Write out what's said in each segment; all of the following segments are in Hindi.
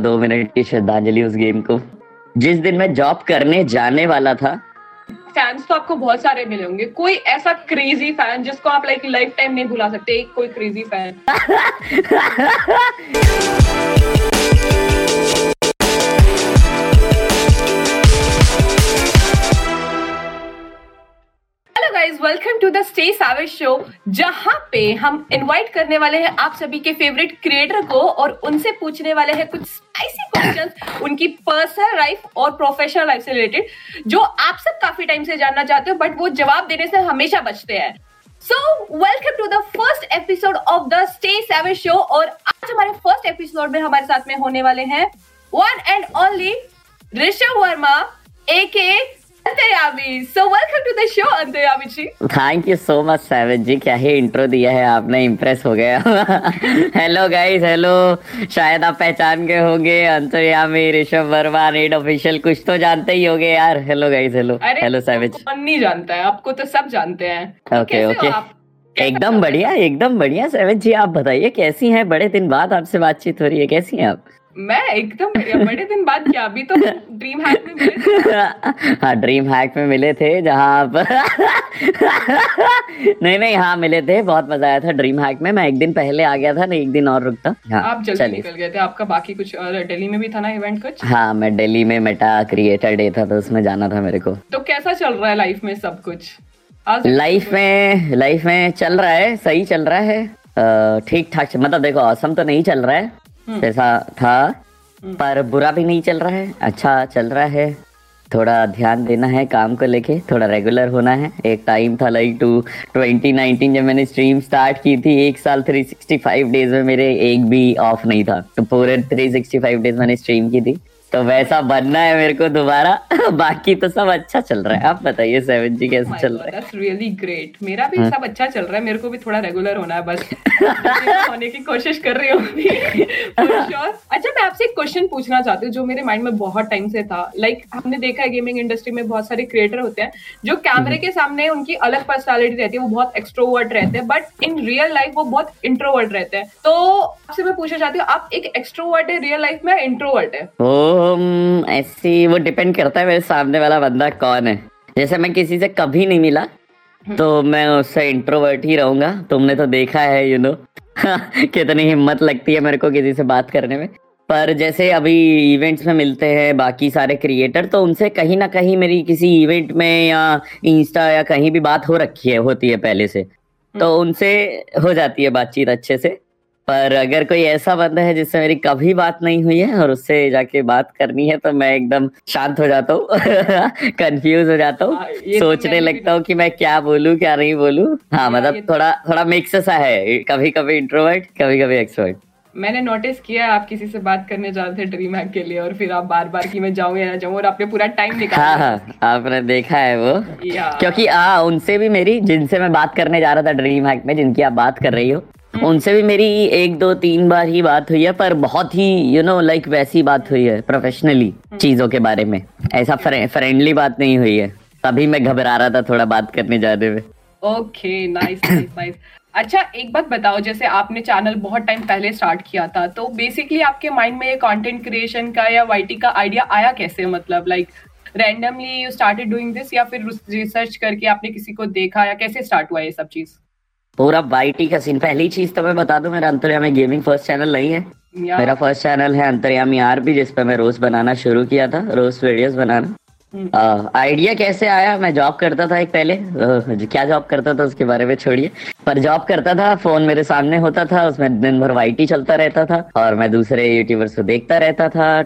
दो मिनट की श्रद्धांजलि उस गेम को। जिस दिन मैं जॉब करने जाने वाला था। फैंस तो आपको बहुत सारे मिले होंगे। कोई ऐसा क्रेजी फ़ैन जिसको आप लाइक लाइफ टाइम नहीं भुला सकते एक कोई crazy fan welcome to the stay savour show जहाँ पे हम इनवाइट करने वाले हैं आप सभी के फेवरेट क्रिएटर को और उनसे पूछने वाले हैं कुछ स्पाइसी क्वेश्चंस उनकी पर्सनल लाइफ और प्रोफेशनल लाइफ से रिलेटेड जो आप सब काफ़ी टाइम से जानना चाहते हो बट वो जवाब देने से हमेशा बचते हैं। So welcome to the first episode of the stay seven show और आज हमारे फ़र्स्ट एपिसोड में हमारे साथ में होने वाले हैं one and only Rishabh Verma A K Antaryami. So welcome to the show Antaryami ji thank you so much Savage ji. क्या ही इंट्रो दिया है? आपने इम्प्रेस हो गया। हेलो गाइस हेलो शायद आप पहचान गए होंगे अंतर्यामी ऋषभ वर्मा नीड ऑफिशियल कुछ तो जानते ही होंगे यार। Hello guys hello hello Savage कौन नहीं जानता है। आपको तो सब जानते हैं। ओके कैसे ओके? एकदम बढ़िया एकदम बढ़िया सैविज जी। आप बताइए कैसी हैं? बड़े दिन बाद आपसे बातचीत हो रही है। कैसी हैं आप? मैं एकदम बड़े दिन बाद क्या अभी तो ड्रीम हैक में मिले थे। हाँ ड्रीम हैक में मिले थे जहाँ आप नहीं नहीं हाँ मिले थे बहुत मज़ा आया था ड्रीम हैक में मैं एक दिन पहले आ गया था ना एक दिन और रुकता। हाँ आप जल्दी निकल गए थे आपका बाकी कुछ और दिल्ली में भी था ना इवेंट कुछ? हाँ मैं दिल्ली में मेटा क्रिएटर डे था तो उसमें जाना था मेरे को। तो कैसा चल रहा है लाइफ में सब कुछ? लाइफ में लाइफ में चल रहा है सही चल रहा है। ठीक ठाक मतलब देखो औसम तो नहीं चल रहा है जैसा था पर बुरा भी नहीं चल रहा है अच्छा चल रहा है। थोड़ा ध्यान देना है काम को लेके थोड़ा रेगुलर होना है। एक टाइम था लाइक टू 2019 जब मैंने स्ट्रीम स्टार्ट की थी एक साल 365 डेज़ में मेरे एक भी ऑफ़ नहीं था। तो पूरे 365 डेज़ मैंने स्ट्रीम की थी। तो वैसा बनना है मेरे को दोबारा। बाकी तो सब अच्छा चल रहा है। आप बताइए सेवन जी कैसे चल रहा है? रियली ग्रेट मेरा भी हाँ। सब अच्छा चल रहा है। मेरे को भी थोड़ा रेगुलर होना है बस। होने की कोशिश कर रही हूँ। Sure. अच्छा मैं आपसे एक क्वेश्चन पूछना चाहती हूँ जो मेरे माइंड में बहुत टाइम से था। लाइक हमने देखा है गेमिंग इंडस्ट्री में बहुत सारे क्रिएटर होते हैं जो कैमरे हम्म। के सामने उनकी अलग पर्सनैलिटी रहती है। वो बहुत एक्सट्रोवर्ट रहते हैं बट इन रियल लाइफ वो बहुत इंट्रोवर्ट रहते हैं। तो आपसे मैं पूछना चाहती हूँ आप एक एक्सट्रोवर्ट है रियल लाइफ में इंट्रोवर्ट है। वो हम्म, ऐसी वो डिपेंड करता है मेरे सामने वाला बंदा कौन है। जैसे मैं किसी से कभी नहीं मिला तो मैं उससे इंट्रोवर्ट ही रहूँगा। तुमने तो देखा है यू नो कितनी हिम्मत लगती है मेरे को किसी से बात करने में। पर जैसे अभी इवेंट्स में मिलते हैं बाकी सारे क्रिएटर तो उनसे कहीं ना कहीं मेरी किसी इवेंट में या इंस्टा या कहीं भी बात हो रखी है होती है पहले से। तो उनसे हो जाती है बातचीत अच्छे से। पर अगर कोई ऐसा बंदा है जिससे मेरी कभी बात नहीं हुई है और उससे जाके बात करनी है तो मैं एकदम शांत हो जाता हूँ कंफ्यूज हो जाता हाँ, हूँ तो सोचने लगता हूँ कि मैं क्या बोलूँ क्या नहीं बोलूँ। हाँ मतलब तो- थोड़ा थोड़ा मिक्स सा है कभी कभी इंट्रोवर्ट कभी कभी एक्सवर्ट मैंने नोटिस किया है आप किसी से बात करने जा रहे थे ड्रीम हैक के लिए और फिर आप बार बार की मैं जाऊँ या ना जाऊँ और आपने पूरा टाइम हाँ निकाला। हाँ आपने देखा है वो। क्योंकि आ उनसे भी मेरी जिनसे मैं बात करने जा रहा था ड्रीम हैक में जिनकी आप बात कर रही हो उनसे भी मेरी एक दो तीन बार ही बात हुई है पर बहुत ही यू नो लाइक वैसी बात हुई है प्रोफेशनली चीज़ों के बारे में। ऐसा फ्रेंडली बात नहीं हुई है। तभी मैं घबरा रहा था थोड़ा बात करने जाने में ओके नाइस नाइस नाइस अच्छा एक बात बताओ जैसे आपने चैनल बहुत टाइम पहले स्टार्ट किया था तो बेसिकली आपके माइंड में ये कंटेंट क्रिएशन का या वाईटी का आइडिया आया कैसे? मतलब like randomly you started doing this या फिर रिसर्च करके आपने किसी को देखा या कैसे स्टार्ट हुआ ये सब चीज़? पूरा वाईटी का सीन पहली चीज़ तो मैं बता दूँ मेरा अंतर्यामी गेमिंग फ़र्स्ट चैनल नहीं है। मेरा फ़र्स्ट चैनल है अंतर्यामी आर भी जिस पे मैं रोज बनाना शुरू किया था रोज वीडियोस बनाना। आइडिया कैसे आया? मैं जॉब करता था एक पहले। अ, क्या जॉब करता था उसके बारे में छोड़िए। पर जॉब करता था फ़ोन मेरे सामने होता था उसमें दिन भर वाईटी चलता रहता था और मैं दूसरे यूट्यूबर्स को देखता रहता था।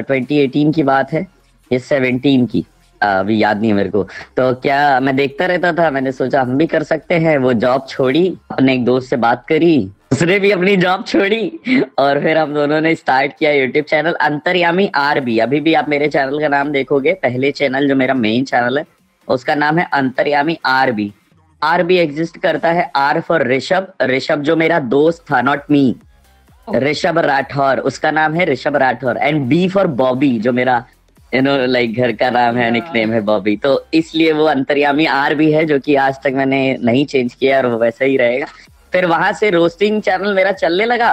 ट्वेंटी एटीन की बात है ये सेवनटीन की। अभी याद नहीं है मेरे को। तो क्या मैं देखता रहता था? मैंने सोचा हम भी कर सकते हैं। वो जॉब छोड़ी अपने एक दोस्त से बात करी उसने भी अपनी जॉब छोड़ी और फिर हम दोनों ने स्टार्ट किया YouTube channel Antaryami R B अभी भी आप मेरे चैनल का नाम देखोगे पहले चैनल जो मेरा मेन चैनल है उसका नाम है Antaryami R B R B exist करता है आर फॉर ऋषभ। ऋषभ जो मेरा दोस्त था नॉट मी ऋषभ राठौर उसका नाम है Rishabh Rathore. And B for Bobby जो मेरा यू नो लाइक घर का नाम है Yeah. निकनेम है बॉबी तो इसलिए वो अंतर्यामी आर भी है जो कि आज तक मैंने नहीं चेंज किया और वो वैसा ही रहेगा। फिर वहाँ से रोस्टिंग चैनल मेरा चलने लगा।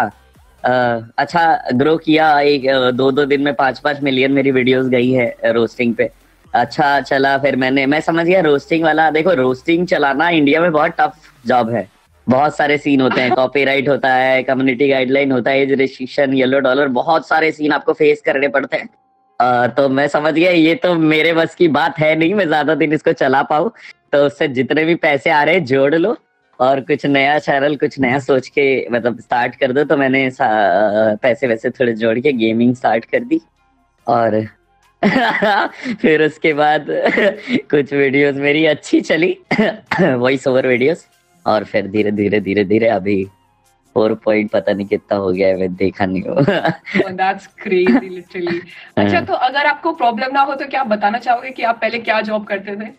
आ, अच्छा ग्रो किया। एक दो दो दिन में पाँच पाँच मिलियन मेरी वीडियोस गई है रोस्टिंग पे। अच्छा चला फिर मैंने मैं समझ गया रोस्टिंग वाला। देखो रोस्टिंग चलाना इंडिया में बहुत टफ जॉब है। बहुत सारे सीन होते हैं। कॉपीराइट होता है कम्युनिटी गाइडलाइन होता है एज रिस्ट्रिक्शन येलो डॉलर बहुत सारे सीन आपको फेस करने पड़ते हैं। आ, तो मैं समझ गया ये तो मेरे बस की बात है नहीं मैं ज़्यादा दिन इसको चला पाऊँ। तो उससे जितने भी पैसे आ रहे जोड़ लो। और कुछ नया चैनल कुछ नया सोच के मतलब स्टार्ट कर दो। तो मैंने पैसे वैसे थोड़े जोड़ के गेमिंग स्टार्ट कर दी। और फिर उसके बाद कुछ वीडियोस मेरी अच्छी चली। वॉइस ओवर वीडियोस और फिर धीरे धीरे धीरे धीरे अभी फोर पॉइंट पता नहीं कितना हो गया है मैं देखा नहीं हो। दैट्स क्रेजी लिटरली अच्छा तो अगर आपको प्रॉब्लम ना हो तो क्या आप बताना चाहोगे कि आप पहले क्या जॉब करते थे?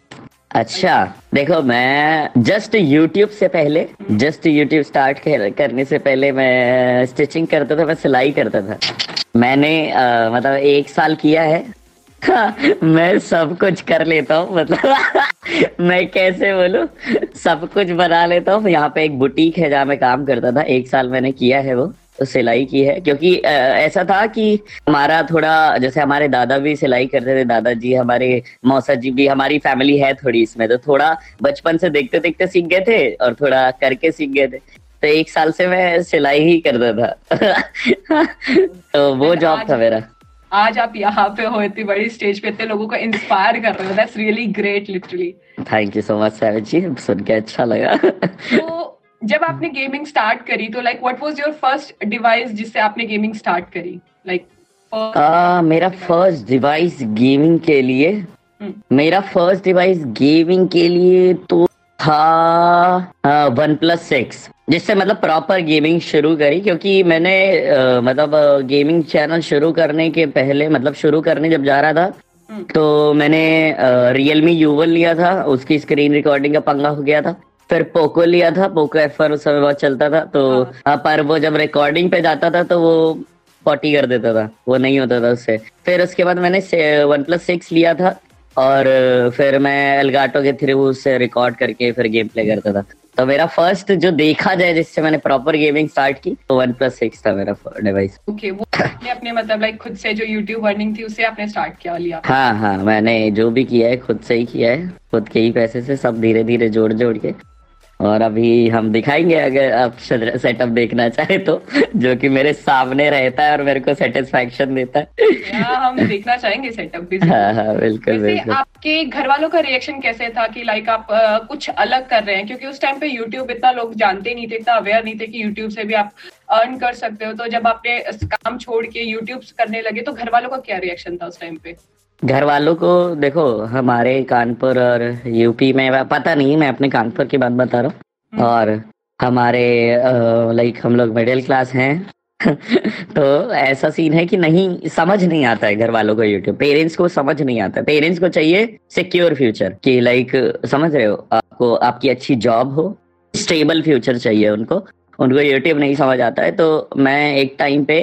अच्छा देखो मैं जस्ट यूट्यूब से पहले जस्ट यूट्यूब स्टार्ट करने से पहले मैं स्टिचिंग करता था मैं सिलाई करता था। मैंने आ, मतलब एक साल किया है मैं सब कुछ कर लेता हूँ मतलब मैं कैसे बोलू? सब कुछ बना लेता हूँ यहाँ पे एक बुटीक है जहाँ मैं काम करता था एक साल मैंने किया है वो तो सिलाई की है क्योंकि ऐसा था कि हमारा थोड़ा जैसे हमारे दादा भी सिलाई करते थे दादाजी हमारे मौसा जी भी हमारी फैमिली है थोड़ी इसमें तो थोड़ा बचपन से देखते देखते सीख गए थे और थोड़ा करके सीख गए थे तो एक साल से मैं सिलाई ही करता था। तो वो जॉब था मेरा। आज आप यहाँ पे हो इतनी बड़ी स्टेज पे इतने लोगों को इंस्पायर कर रहे हो। That's really great literally thank you so much Savage ji सुन के अच्छा लगा। तो जब आपने गेमिंग स्टार्ट करी तो like what was your first device जिससे आपने गेमिंग स्टार्ट करी? लाइक like, uh, मेरा फ़र्स्ट डिवाइस गेमिंग के लिए hmm. मेरा फ़र्स्ट डिवाइस गेमिंग के लिए तो था वन प्लस सिक्स जिससे मतलब प्रॉपर गेमिंग शुरू करी क्योंकि मैंने आ, मतलब गेमिंग चैनल शुरू करने के पहले मतलब शुरू करने जब जा रहा था हम्म। तो मैंने रियलमी यूवन लिया था उसकी स्क्रीन रिकॉर्डिंग का पंगा हो गया था फिर पोको लिया था पोको एफ़ उस समय बहुत चलता था तो हाँ। पर वो जब रिकॉर्डिंग पे जाता था तो वो पॉटी कर देता था वो नहीं होता था उससे फिर उसके बाद मैंने वन प्लस सिक्स लिया था और फिर मैं एलगाटो के थ्रू उससे रिकॉर्ड करके फिर गेम प्ले करता था तो मेरा फ़र्स्ट जो देखा जाए जिससे मैंने प्रॉपर गेमिंग स्टार्ट की तो वन प्लस सिक्स था मेरा डिवाइस ओके okay, वो आपने अपने मतलब लाइक खुद से जो यूट्यूब अर्निंग थी उसे आपने स्टार्ट किया लिया। हाँ हाँ मैंने जो भी किया है खुद से ही किया है खुद के ही पैसे से सब धीरे धीरे जोड़ जोड़ के। और अभी हम दिखाएँगे अगर आप सेटअप देखना चाहे तो जो कि मेरे सामने रहता है और मेरे को सेटिस्फेक्शन देता है। हम देखना चाहेंगे सेटअप भी हाँ हाँ बिल्कुल बिल्कुल। आपके घर वालों का रिएक्शन कैसे था कि लाइक आप आ, कुछ अलग कर रहे हैं? क्योंकि उस टाइम पे यूट्यूब इतना लोग जानते नहीं थे इतना अवेयर नहीं थे कि यूट्यूब से भी आप अर्न कर सकते हो। तो जब आपने काम छोड़ के यूट्यूब करने लगे तो घर वालों का क्या रिएक्शन था उस टाइम पे? घर वालों को देखो हमारे कानपुर और यूपी में पता नहीं मैं अपने कानपुर की बात बता रहा हूँ। हम्म। और हमारे लाइक हम लोग मिडिल क्लास हैं। तो ऐसा सीन है कि नहीं समझ नहीं आता है घर वालों को यूट्यूब पेरेंट्स को समझ नहीं आता। है पेरेंट्स को चाहिए सिक्योर फ्यूचर कि लाइक समझ रहे हो आपको आपकी अच्छी जॉब हो स्टेबल फ्यूचर चाहिए उनको। उनको यूट्यूब नहीं समझ आता है तो मैं एक टाइम पे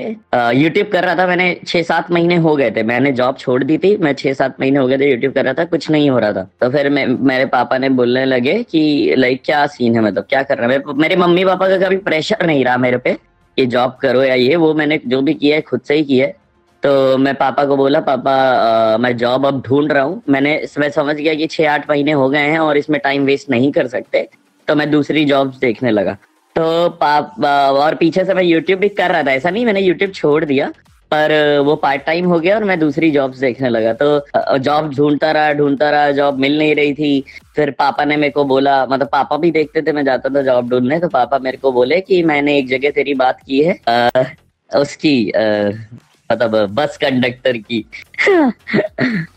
यूट्यूब कर रहा था मैंने छह सात महीने हो गए थे। मैंने जॉब छोड़ दी थी मैं छह सात महीने हो गए थे यूट्यूब कर रहा था कुछ नहीं हो रहा था। तो फिर मैं मेरे पापा ने बोलने लगे कि लाइक क्या सीन है मतलब क्या कर रहा है? मेरे मम्मी पापा का कभी प्रेशर नहीं रहा मेरे पे कि जॉब करो या ये वो मैंने जो भी किया है खुद से ही किया है। तो मैं पापा को बोला पापा आ, मैं जॉब अब ढूंढ रहा हूँ। मैंने मैं समझ गया कि छह आठ महीने हो गए हैं और इसमें टाइम वेस्ट नहीं कर सकते। तो मैं दूसरी जॉब्स देखने लगा। तो पाप और पीछे से मैं यूट्यूब भी कर रहा था। ऐसा नहीं मैंने यूट्यूब छोड़ दिया पर वो पार्ट टाइम हो गया और मैं दूसरी जॉब्स देखने लगा। तो जॉब ढूंढता रहा ढूंढता रहा जॉब मिल नहीं रही थी। फिर पापा ने मेरे को बोला मतलब पापा भी देखते थे मैं जाता था जॉब ढूँढने तो पापा मेरे को बोले कि मैंने एक जगह तेरी बात की है आ, उसकी मतलब बस कंडक्टर की।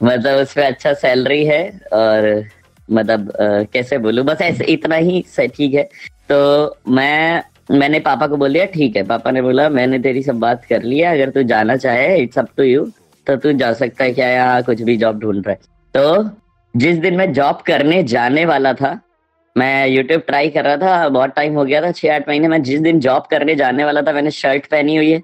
मतलब उस पर अच्छा सैलरी है और मतलब कैसे बोलू? बस ऐसे इतना ही ठीक है। तो मैं, मैंने पापा को बोल दिया, ठीक है। पापा ने बोला, मैंने तेरी सब बात कर लिया अगर तू जाना चाहे इट्स अप टू यू तो तू जा सकता है क्या यहाँ कुछ भी जॉब ढूंढ रहा है। तो जिस दिन मैं जॉब करने जाने वाला था, मैं यूट्यूब ट्राई कर रहा था, बहुत टाइम हो गया था, छह आठ महीने, में जिस दिन जॉब करने जाने वाला था, मैंने शर्ट पहनी हुई है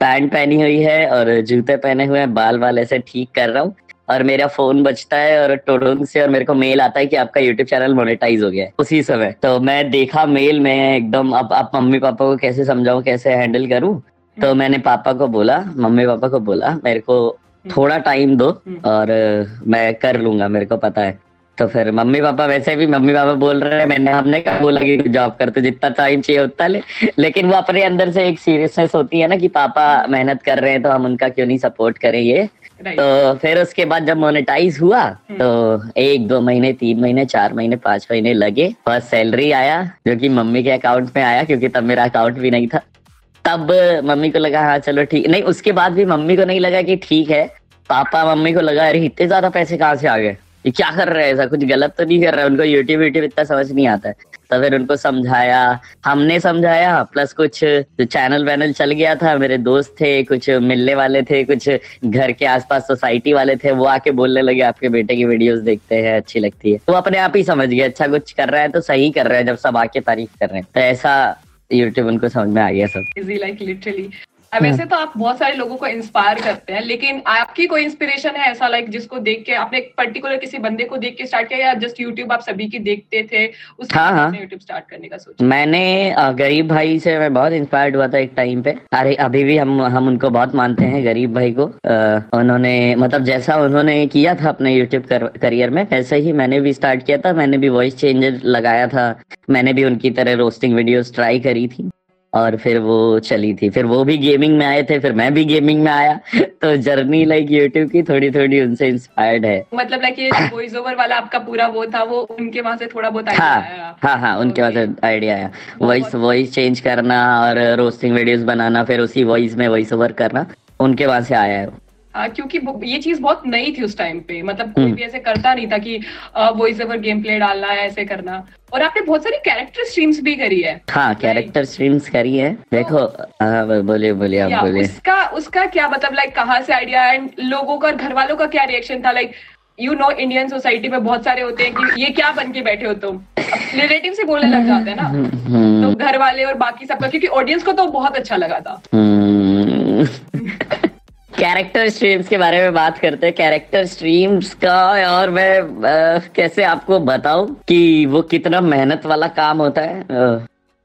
पैंट पहनी हुई है और जूते पहने हुए हैं बाल वाल ऐसे ठीक कर रहा हूँ। और मेरा फ़ोन बचता है और टोडोंग से और मेरे को मेल आता है कि आपका यूट्यूब चैनल मोनेटाइज हो गया है। उसी समय। तो मैं देखा मेल में एकदम अब आप मम्मी पापा को कैसे समझाऊं कैसे हैंडल करूँ? तो मैंने पापा को बोला मम्मी पापा को बोला मेरे को थोड़ा टाइम दो और मैं कर लूँगा मेरे को पता है। तो फिर मम्मी पापा वैसे भी मम्मी पापा बोल रहे हैं मैंने हमने कहा बोला कि जॉब करते जितना टाइम चाहिए उतना ले। लेकिन वो अपने अंदर से एक सीरियसनेस होती है ना कि पापा मेहनत कर रहे हैं तो हम उनका क्यों नहीं सपोर्ट करें ये? तो फिर उसके बाद जब मोनेटाइज हुआ हम्म। तो एक दो महीने तीन महीने चार महीने पाँच महीने लगे। फ़र्स्ट सैलरी आया जो कि मम्मी के अकाउंट में आया क्योंकि तब मेरा अकाउंट भी नहीं था। तब मम्मी को लगा हाँ चलो ठीक। नहीं उसके बाद भी मम्मी को नहीं लगा कि ठीक है। पापा मम्मी को लगा अरे इतने ज़्यादा पैसे कहाँ से आ गए? ये क्या कर रहे हैं ऐसा कुछ गलत तो नहीं कर रहा है उनको यूट्यूब यूट्यूब इतना समझ नहीं आता है। तो फिर उनको समझाया, हमने समझाया प्लस कुछ चैनल वैनल चल गया था, मेरे दोस्त थे, कुछ मिलने वाले थे, कुछ घर के आसपास सोसाइटी वाले थे, वो आके बोलने लगे, आपके बेटे की वीडियोस देखते हैं, अच्छी लगती है। तो अपने आप ही समझ गए अच्छा कुछ कर रहा है तो सही कर रहा है, जब सब आके तारीफ़ कर रहे हैं। तो ऐसा यूट्यूब उनको समझ में आ गया सब। इजी लाइक लिटरली वैसे तो आप बहुत सारे लोगों को इंस्पायर करते हैं लेकिन आपकी कोई इंस्पिरेशन है ऐसा लाइक जिसको देख के आपने एक पर्टिकुलर किसी बंदे को देख के स्टार्ट किया या जस्ट यूट्यूब आप सभी की देखते थे उसके हाँ, हाँ. यूट्यूब स्टार्ट करने का सोचा? मैंने गरीब भाई से मैं बहुत इंस्पायर्ड हुआ था एक टाइम पे। अरे अभी भी हम हम उनको बहुत मानते हैं गरीब भाई को। उन्होंने मतलब जैसा उन्होंने किया था अपने यूट्यूब करियर में वैसे ही मैंने भी स्टार्ट किया था। मैंने भी वॉइस चेंजर लगाया था। मैंने भी उनकी तरह रोस्टिंग वीडियोस ट्राई करी थी। और फिर वो चली थी। फिर वो भी गेमिंग में आए थे फिर मैं भी गेमिंग में आया। तो जर्नी लाइक यूट्यूब की थोड़ी थोड़ी उनसे इंस्पायर्ड है। मतलब लाइक ये वॉइस ओवर वाला आपका पूरा वो था वो उनके वहाँ से थोड़ा बहुत हाँ आया। हाँ हाँ उनके वहाँ से आइडिया आया। वॉइस वॉइस चेंज करना और रोस्टिंग वीडियोस बनाना फिर उसी वॉइस में वॉइस ओवर करना उनके वहाँ से आया है आ, क्योंकि ये चीज़ बहुत नई थी उस टाइम पे। मतलब कोई हम्म। भी ऐसे करता नहीं था कि वॉइस ओवर गेम प्ले डालना है ऐसे करना। और आपने बहुत सारी कैरेक्टर स्ट्रीम्स भी करी है। हाँ कैरेक्टर स्ट्रीम्स करी है। देखो बोलिए बोलिए आप बोलिए। उसका उसका क्या मतलब लाइक कहाँ से आइडिया एंड लोगों का घर वालों का क्या रिएक्शन था? Like you know Indian society में बहुत सारे होते हैं कि ये क्या बन के बैठे हो तुम? रिलेटिव से बोलने लग जाते हैं ना। हम्म। तो घर वाले और बाकी सबका क्योंकि ऑडियंस को तो बहुत अच्छा लगा था। हम्म। कैरेक्टर स्ट्रीम्स के बारे में बात करते हैं। कैरेक्टर स्ट्रीम्स का और मैं आ, कैसे आपको बताऊँ कि वो कितना मेहनत वाला काम होता है।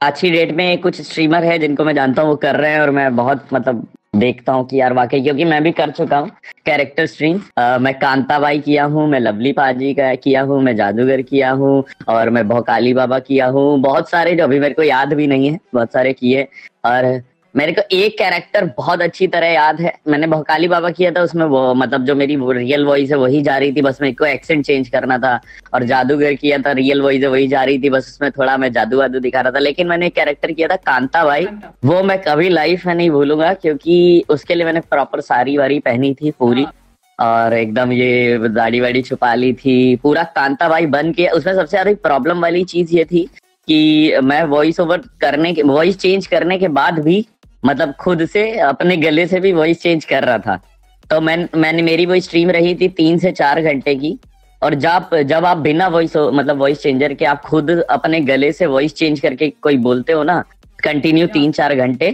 की डेट में कुछ स्ट्रीमर है जिनको मैं जानता हूँ वो कर रहे हैं और मैं बहुत मतलब देखता हूँ कि यार वाकई क्योंकि मैं भी कर चुका हूँ कैरेक्टर स्ट्रीम मैं कांताबाई किया हूँ मैं लवली पाजी का किया हूँ मैं जादूगर किया हूँ और मैं भोकाली बाबा किया हूँ। बहुत सारे जो अभी मेरे को याद भी नहीं है बहुत सारे किए और मेरे को एक कैरेक्टर बहुत अच्छी तरह याद है। मैंने भोकाली बाबा किया था, उसमें वो मतलब जो मेरी रियल वॉइस है, वही जा रही थी। बस मेरे को एक्सेंट चेंज करना था और जादूगर किया था रियल वॉइस है, वही जा रही थी। बस उसमें थोड़ा मैं जादू वादू दिखा रहा था। लेकिन मैंने एक कैरेक्टर किया था, कांता भाई। वो मैं कभी लाइफ में नहीं भूलूँगा, क्योंकि उसके लिए मैंने प्रॉपर साड़ी वारी पहनी थी पूरी। और एकदम ये दाढ़ी वाड़ी छुपा ली थी। पूरा कांता भाई बन के, उसमें सबसे ज़्यादा प्रॉब्लम वाली चीज़ ये थी कि मैं वॉइस ओवर करने के वॉइस चेंज करने के बाद भी मतलब खुद से अपने गले से भी वॉइस चेंज कर रहा था। तो मैं मैंने मेरी वो स्ट्रीम रही थी तीन से चार घंटे की। और जब जब आप बिना वॉइस मतलब वॉइस चेंजर के आप खुद अपने गले से वॉइस चेंज करके कोई बोलते हो ना कंटिन्यू तीन चार घंटे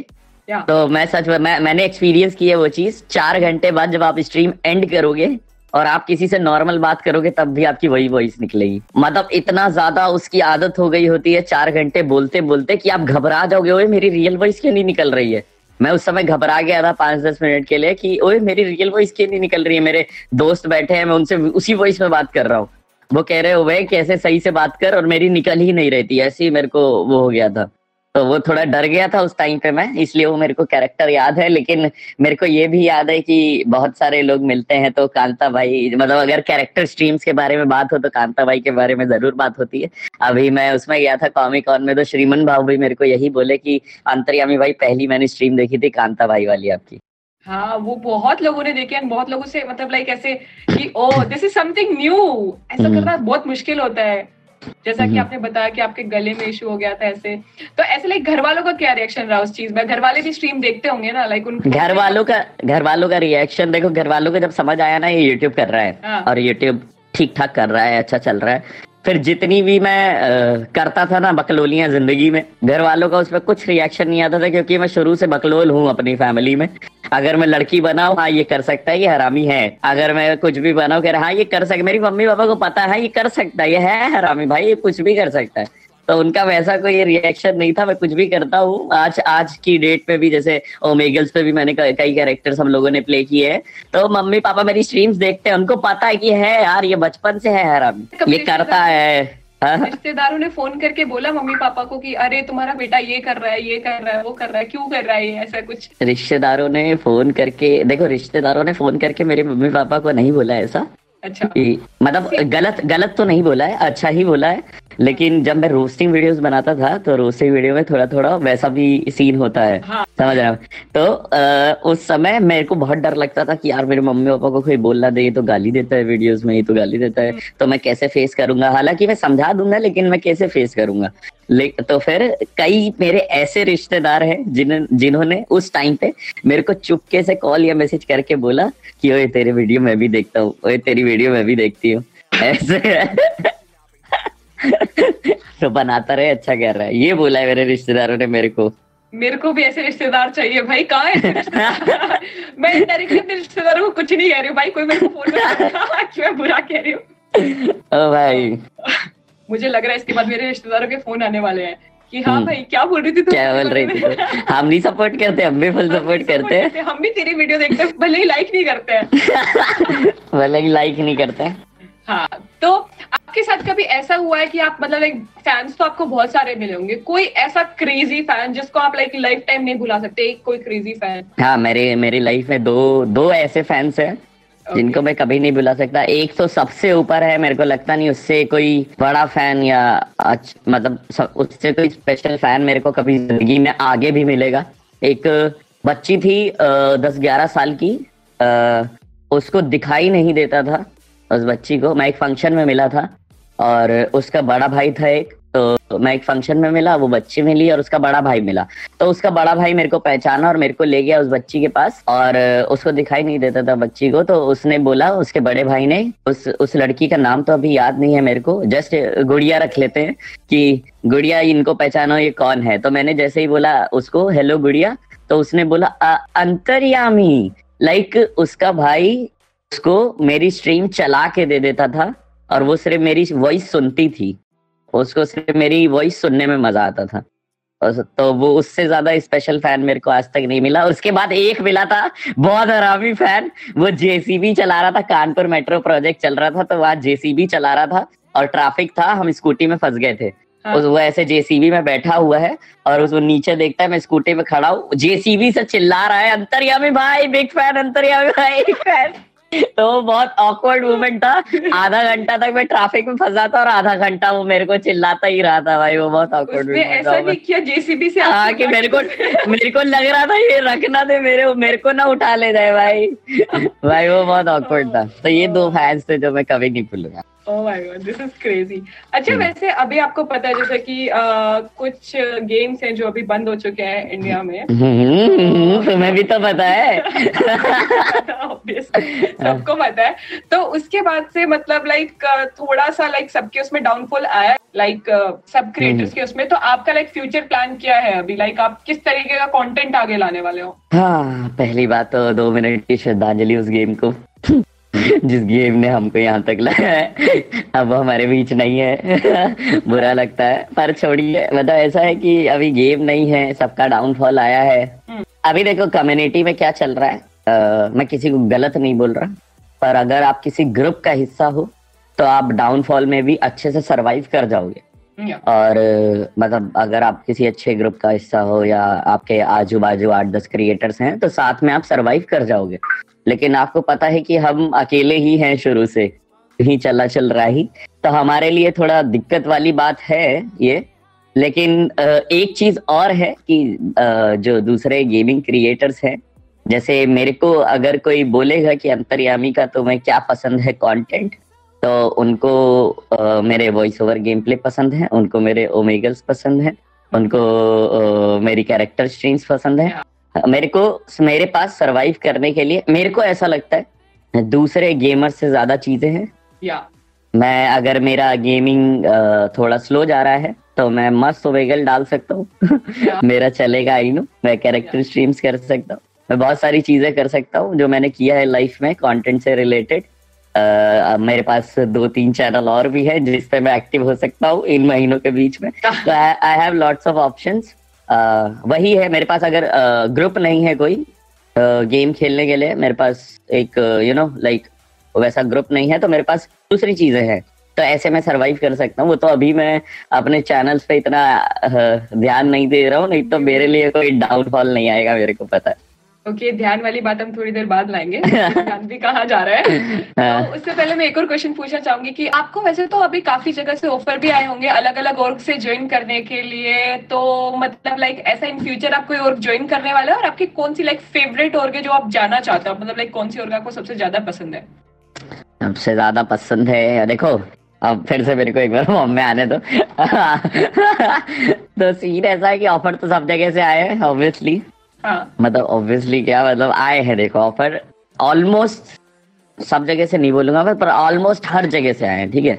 तो मैं सच मैं मैंने एक्सपीरियंस किया वो चीज़। चार घंटे बाद जब आप स्ट्रीम एंड करोगे और आप किसी से नॉर्मल बात करोगे, तब भी आपकी वही वॉइस निकलेगी। मतलब इतना ज़्यादा उसकी आदत हो गई होती है, चार घंटे बोलते बोलते कि आप घबरा जाओगे, ओए, मेरी रियल वॉइस क्यों नहीं निकल रही है? मैं उस समय घबरा गया था पाँच दस मिनट के लिए कि, ओए, मेरी रियल वॉइस क्यों नहीं निकल रही है? मेरे दोस्त बैठे हैं, मैं उनसे उसी वॉइस में बात कर रहा हूँ। वो कह रहे हो कैसे सही से बात कर और मेरी निकल ही नहीं रहती, ऐसे ही मेरे को वो हो गया था। तो वो थोड़ा डर गया था उस टाइम पे मैं इसलिए वो मेरे को कैरेक्टर याद है लेकिन मेरे को ये भी याद है कि बहुत सारे लोग मिलते हैं तो कांता भाई मतलब अगर कैरेक्टर स्ट्रीम्स के बारे में बात हो तो कांता भाई के बारे में ज़रूर बात होती है। अभी मैं उसमें गया था कॉमिक ऑन में तो श्रीमन भाव भी मेरे को यही बोले की अंतर्यामी भाई पहली मैंने स्ट्रीम देखी थी कांता भाई वाली आपकी। हाँ वो बहुत लोगों ने देखे एंड बहुत लोगों से मतलब लाइक ऐसे कि oh this is something new ऐसा हम्म। करना बहुत मुश्किल होता है। जैसा कि हम्म। आपने बताया कि आपके गले में इशू हो गया था ऐसे तो ऐसे लाइक घर वालों का क्या रिएक्शन रहा उस चीज़ में घर वाले भी स्ट्रीम देखते होंगे ना लाइक उन घर वालों का घर वालों का रिएक्शन देखो घर वालों को जब समझ आया ना ये यूट्यूब कर रहा है हाँ। और यूट्यूब ठीक ठाक कर रहा है अच्छा चल रहा है। फिर जितनी भी मैं आ, करता था ना बकलोलियाँ ज़िंदगी में घर वालों का उस पर कुछ रिएक्शन नहीं आता था क्योंकि मैं शुरू से बकलोल हूँ अपनी फैमिली में। अगर मैं लड़की बनाऊ हाँ ये कर सकता है ये हरामी है। अगर मैं कुछ भी बनाऊ कह रहा हाँ ये कर सकता मेरी मम्मी पापा को पता है ये कर सकता है ये है हरामी भाई ये कुछ भी कर सकता है। तो उनका वैसा कोई रिएक्शन नहीं था मैं कुछ भी करता हूँ। आज आज की डेट पे भी जैसे ओमेगल्स पे भी मैंने कई कैरेक्टर्स हम लोगों ने प्ले किए हैं। तो मम्मी पापा मेरी स्ट्रीम्स देखते हैं उनको पता है कि है यार ये बचपन से है यार ये करता है। हाँ। रिश्तेदारों ने फ़ोन करके बोला मम्मी पापा को कि अरे तुम्हारा बेटा ये कर रहा है ये कर रहा है वो कर रहा है क्यों कर रहा है ऐसा कुछ। रिश्तेदारों ने फ़ोन करके देखो रिश्तेदारों ने फ़ोन करके मेरे मम्मी पापा को नहीं बोला ऐसा। अच्छा। मतलब गलत गलत तो नहीं बोला है अच्छा ही बोला है। लेकिन जब मैं रोस्टिंग वीडियोस बनाता था तो रोस्टिंग वीडियो में थोड़ा थोड़ा वैसा भी सीन होता है। हाँ। समझ रहा तो आ, उस समय मेरे को बहुत डर लगता था कि यार मेरे मम्मी पापा को कोई बोलना दे तो गाली देता है वीडियोस में ये तो गाली देता है। हम्म। तो मैं कैसे फेस करूँगा? हालाँकि मैं समझा दूँगा लेकिन मैं कैसे फेस करूँगा? तो फिर कई मेरे ऐसे रिश्तेदार हैं जिन जिन्होंने उस टाइम पे मेरे को चुपके से कॉल या मैसेज करके बोला कि ओए तेरे वीडियो मैं भी देखता हूँ ओए तेरी वीडियो मैं भी देखती हूँ। ऐसे। तो बनाता रहे अच्छा कह रहा है। ये बोला है मेरे रिश्तेदारों ने मेरे को। मेरे को भी ऐसे रिश्तेदार चाहिए। भाई कहाँ है मैं डायरेक्टली अपने रिश्तेदारों को कुछ नहीं कह रही हूँ। भाई कोई मेरे को फ़ोन में मैं बुरा कह रही हूँ। ओ भाई। मुझे लग रहा है इसके बाद मेरे रिश्तेदारों के फ़ोन आने वाले हैं कि हाँ हम्म। भाई क्या बोल रही थी तू क्या बोल रही थी हम नहीं सपोर्ट करते हम भी फुल सपोर्ट करते। हैं हम भी तेरी वीडियो देखते हैं भले ही लाइक नहीं करते हैं। भले ही लाइक नहीं करते। हैं हाँ तो आपके साथ कभी ऐसा हुआ है कि आप मतलब एक फैंस तो आपको बहुत सारे मिले होंगे। कोई ऐसा क्रेजी फ़ैन जिसको आप लाइक लाइफ टाइम नहीं भुला सकते? एक कोई क्रेजी फ़ैन हाँ मेरे मेरी लाइफ में दो दो ऐसे फैंस हैं okay. जिनको मैं कभी नहीं बुला सकता। एक तो सबसे ऊपर है मेरे को लगता नहीं उससे कोई बड़ा फ़ैन या मतलब सब, उससे कोई स्पेशल फ़ैन मेरे को कभी ज़िंदगी में आगे भी मिलेगा। एक बच्ची थी दस ग्यारह साल की उसको दिखाई नहीं देता था। उस बच्ची को। मैं एक फ़ंक्शन में मिला था और उसका बड़ा भाई था एक। तो मैं एक फ़ंक्शन में मिला, वो बच्ची मिली और उसका बड़ा भाई मिला। तो उसका बड़ा भाई मेरे को पहचाना और मेरे को ले गया उस बच्ची के पास और उसको दिखाई नहीं देता था बच्ची को। तो उसने बोला, उसके बड़े भाई ने, उस उस लड़की का नाम तो अभी याद नहीं है मेरे को। जस्ट गुड़िया रख लेते हैं कि, गुड़िया, इनको पहचानो, ये कौन है? तो मैंने जैसे ही बोला उसको, हेलो गुड़िया तो उसने बोला अंतर्यामी। लाइक उसका भाई उसको मेरी स्ट्रीम चला के दे देता था और वो सिर्फ़ मेरी वॉइस सुनती थी। उसको सिर्फ़ मेरी वॉइस सुनने में मज़ा आता था। तो वो उससे ज़्यादा स्पेशल फ़ैन मेरे को आज तक नहीं मिला। उसके बाद एक मिला था बहुत हरामी फ़ैन वो जेसीबी चला रहा था कानपुर मेट्रो प्रोजेक्ट चल रहा था तो वहाँ जेसीबी चला रहा था और ट्रैफ़िक था हम स्कूटी में फंस गए थे। हाँ। वो ऐसे जेसीबी में बैठा हुआ है और उसको नीचे देखता है मैं स्कूटी में खड़ा हूँ। जेसीबी से चिल्ला रहा है अंतर्यामी भाई बिग फ़ैन अंतर्यामी भाई फ़ैन तो बहुत ऑकवर्ड मोमेंट था। आधा घंटा तक मैं ट्रैफ़िक में फंसा था और आधा घंटा वो मेरे को चिल्लाता ही रहा था भाई वो बहुत ऑकवर्ड ऐसा नहीं किया जेसीबी से हाँ कि मेरे को मेरे को लग रहा था ये रखना दे मेरे मेरे को ना उठा ले जाए भाई। भाई वो बहुत ऑकवर्ड था। तो ये दो फैंस थे जो मैं कभी नहीं भूलूँगा। Oh my god this is crazy. अच्छा hmm. वैसे अभी आपको पता है जैसे कि आ, कुछ गेम्स हैं जो अभी बंद हो चुके हैं इंडिया में। hmm, तुम्हें भी तो पता है। सबको पता है। तो उसके बाद से मतलब लाइक थोड़ा सा लाइक सबके उसमें डाउनफॉल आया लाइक सब क्रिएटर्स के उसमें। तो आपका लाइक फ्यूचर प्लान क्या है अभी? लाइक आप किस तरीके का कंटेंट आगे लाने वाले हो? हाँ पहली बात तो दो मिनट की श्रद्धांजलि उस गेम को। जिस गेम ने हमको यहाँ तक लाया है अब हमारे बीच नहीं है। बुरा लगता है पर छोड़िए मतलब ऐसा है कि अभी गेम नहीं है सबका डाउनफॉल आया है। हम्म। अभी देखो कम्युनिटी में क्या चल रहा है? आ, मैं किसी को गलत नहीं बोल रहा पर अगर आप किसी ग्रुप का हिस्सा हो तो आप डाउनफॉल में भी अच्छे से सरवाइव कर जाओगे। और मतलब अगर आप किसी अच्छे ग्रुप का हिस्सा हो या आपके आजू बाजू आठ दस क्रिएटर्स हैं तो साथ में आप सरवाइव कर जाओगे। लेकिन आपको पता है कि हम अकेले ही हैं शुरू से। ही चला चल रहा ही। तो हमारे लिए थोड़ा दिक्कत वाली बात है ये। लेकिन एक चीज़ और है कि जो दूसरे गेमिंग क्रिएटर्स हैं, जैसे मेरे को अगर कोई बोलेगा कि अंतर्यामी का तो मैं क्या पसंद है कंटेंट तो उनको आ, मेरे वॉइस ओवर गेम प्ले पसंद है उनको मेरे ओमेगल्स पसंद है उनको आ, मेरी कैरेक्टर स्ट्रीम्स पसंद है। मेरे को मेरे पास सरवाइव करने के लिए मेरे को ऐसा लगता है दूसरे गेमर से ज़्यादा चीज़ें हैं। मैं अगर मेरा गेमिंग थोड़ा स्लो जा रहा है तो मैं मस्त ओमेगल डाल सकता हूँ। मेरा चलेगा आई नो मैं कैरेक्टर स्ट्रीम्स कर सकता हूँ। मैं बहुत सारी चीज़ें कर सकता हूँ जो मैंने किया है लाइफ में कंटेंट से रिलेटेड Uh, मेरे पास दो तीन चैनल और भी है जिस पे मैं एक्टिव हो सकता हूँ इन महीनों के बीच में। तो I have lots of options वही है मेरे पास अगर ग्रुप uh, नहीं है कोई गेम uh, खेलने के लिए मेरे पास एक यू नो लाइक वैसा ग्रुप नहीं है तो मेरे पास दूसरी चीज़ें हैं। तो ऐसे मैं सरवाइव कर सकता हूँ। वो तो अभी मैं अपने चैनल्स पे इतना ध्यान नहीं दे रहा हूँ नहीं तो मेरे लिए कोई डाउनफॉल नहीं आएगा मेरे को पता है। ओके okay, ध्यान वाली बात हम थोड़ी देर बाद लाएँगे। ध्यान भी कहा जा रहा है? हाँ। तो उससे पहले मैं एक और क्वेश्चन पूछना चाहूँगी कि आपको वैसे तो अभी काफ़ी जगह से ऑफ़र भी आए होंगे अलग अलग वर्क से ज्वाइन करने के लिए। तो मतलब लाइक ऐसा इन फ्यूचर आप कोई वर्क ज्वाइन करने वाले और आपकी कौन सी लाइक फेवरेट वर्क है जो आप जाना चाहते हो? मतलब लाइक कौन सी वर्क आपको सबसे ज़्यादा पसंद है? सबसे ज़्यादा पसंद है देखो अब फिर से मेरे को एक बार फॉर्म में आने दो। तो सीन ऐसा है कि ऑफ़र तो सब जगह से आए हैं ऑब्वियसली हाँ. मतलब ऑब्वियसली क्या मतलब आए हैं देखो ऑफ़र ऑलमोस्ट सब जगह से नहीं बोलूँगा पर ऑलमोस्ट हर जगह से आए हैं ठीक है?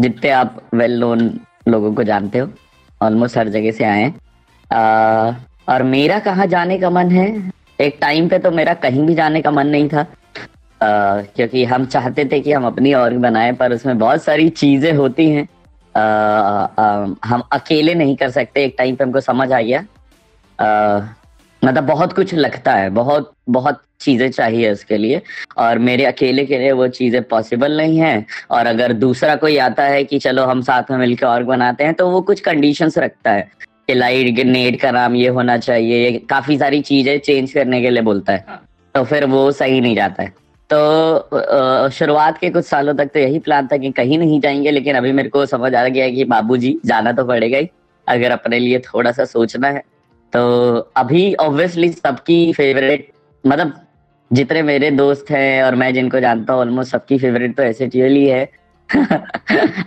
जितने आप वेल नोन लोगों को जानते हो ऑलमोस्ट हर जगह से आए हैं। और मेरा कहाँ जाने का मन है? एक टाइम पे तो मेरा कहीं भी जाने का मन नहीं था। आ, क्योंकि हम चाहते थे कि हम अपनी और बनाए पर उसमें बहुत सारी चीज़ें होती हैं। आ, आ, हम अकेले नहीं कर सकते एक टाइम पे हमको समझ आ गया। मतलब बहुत कुछ लगता है बहुत बहुत चीज़ें चाहिए उसके लिए। और मेरे अकेले के लिए वो चीज़ें पॉसिबल नहीं है। और अगर दूसरा कोई आता है कि चलो हम साथ में मिलकर और बनाते हैं तो वो कुछ कंडीशंस रखता है। कि लाइट नेट का नाम ये होना चाहिए ये काफ़ी सारी चीज़ें चेंज करने के लिए बोलता है। हाँ। तो फिर वो सही नहीं जाता है। तो शुरुआत के कुछ सालों तक तो यही प्लान था कि कहीं नहीं जाएँगे लेकिन अभी मेरे को समझ आ गया कि बाबूजी जाना तो पड़ेगा ही। अगर अपने लिए थोड़ा सा सोचना है तो अभी ऑब्वियसली सबकी फेवरेट मतलब जितने मेरे दोस्त हैं और मैं जिनको जानता हूँ ऑलमोस्ट सबकी फेवरेट तो ऐसे ही है।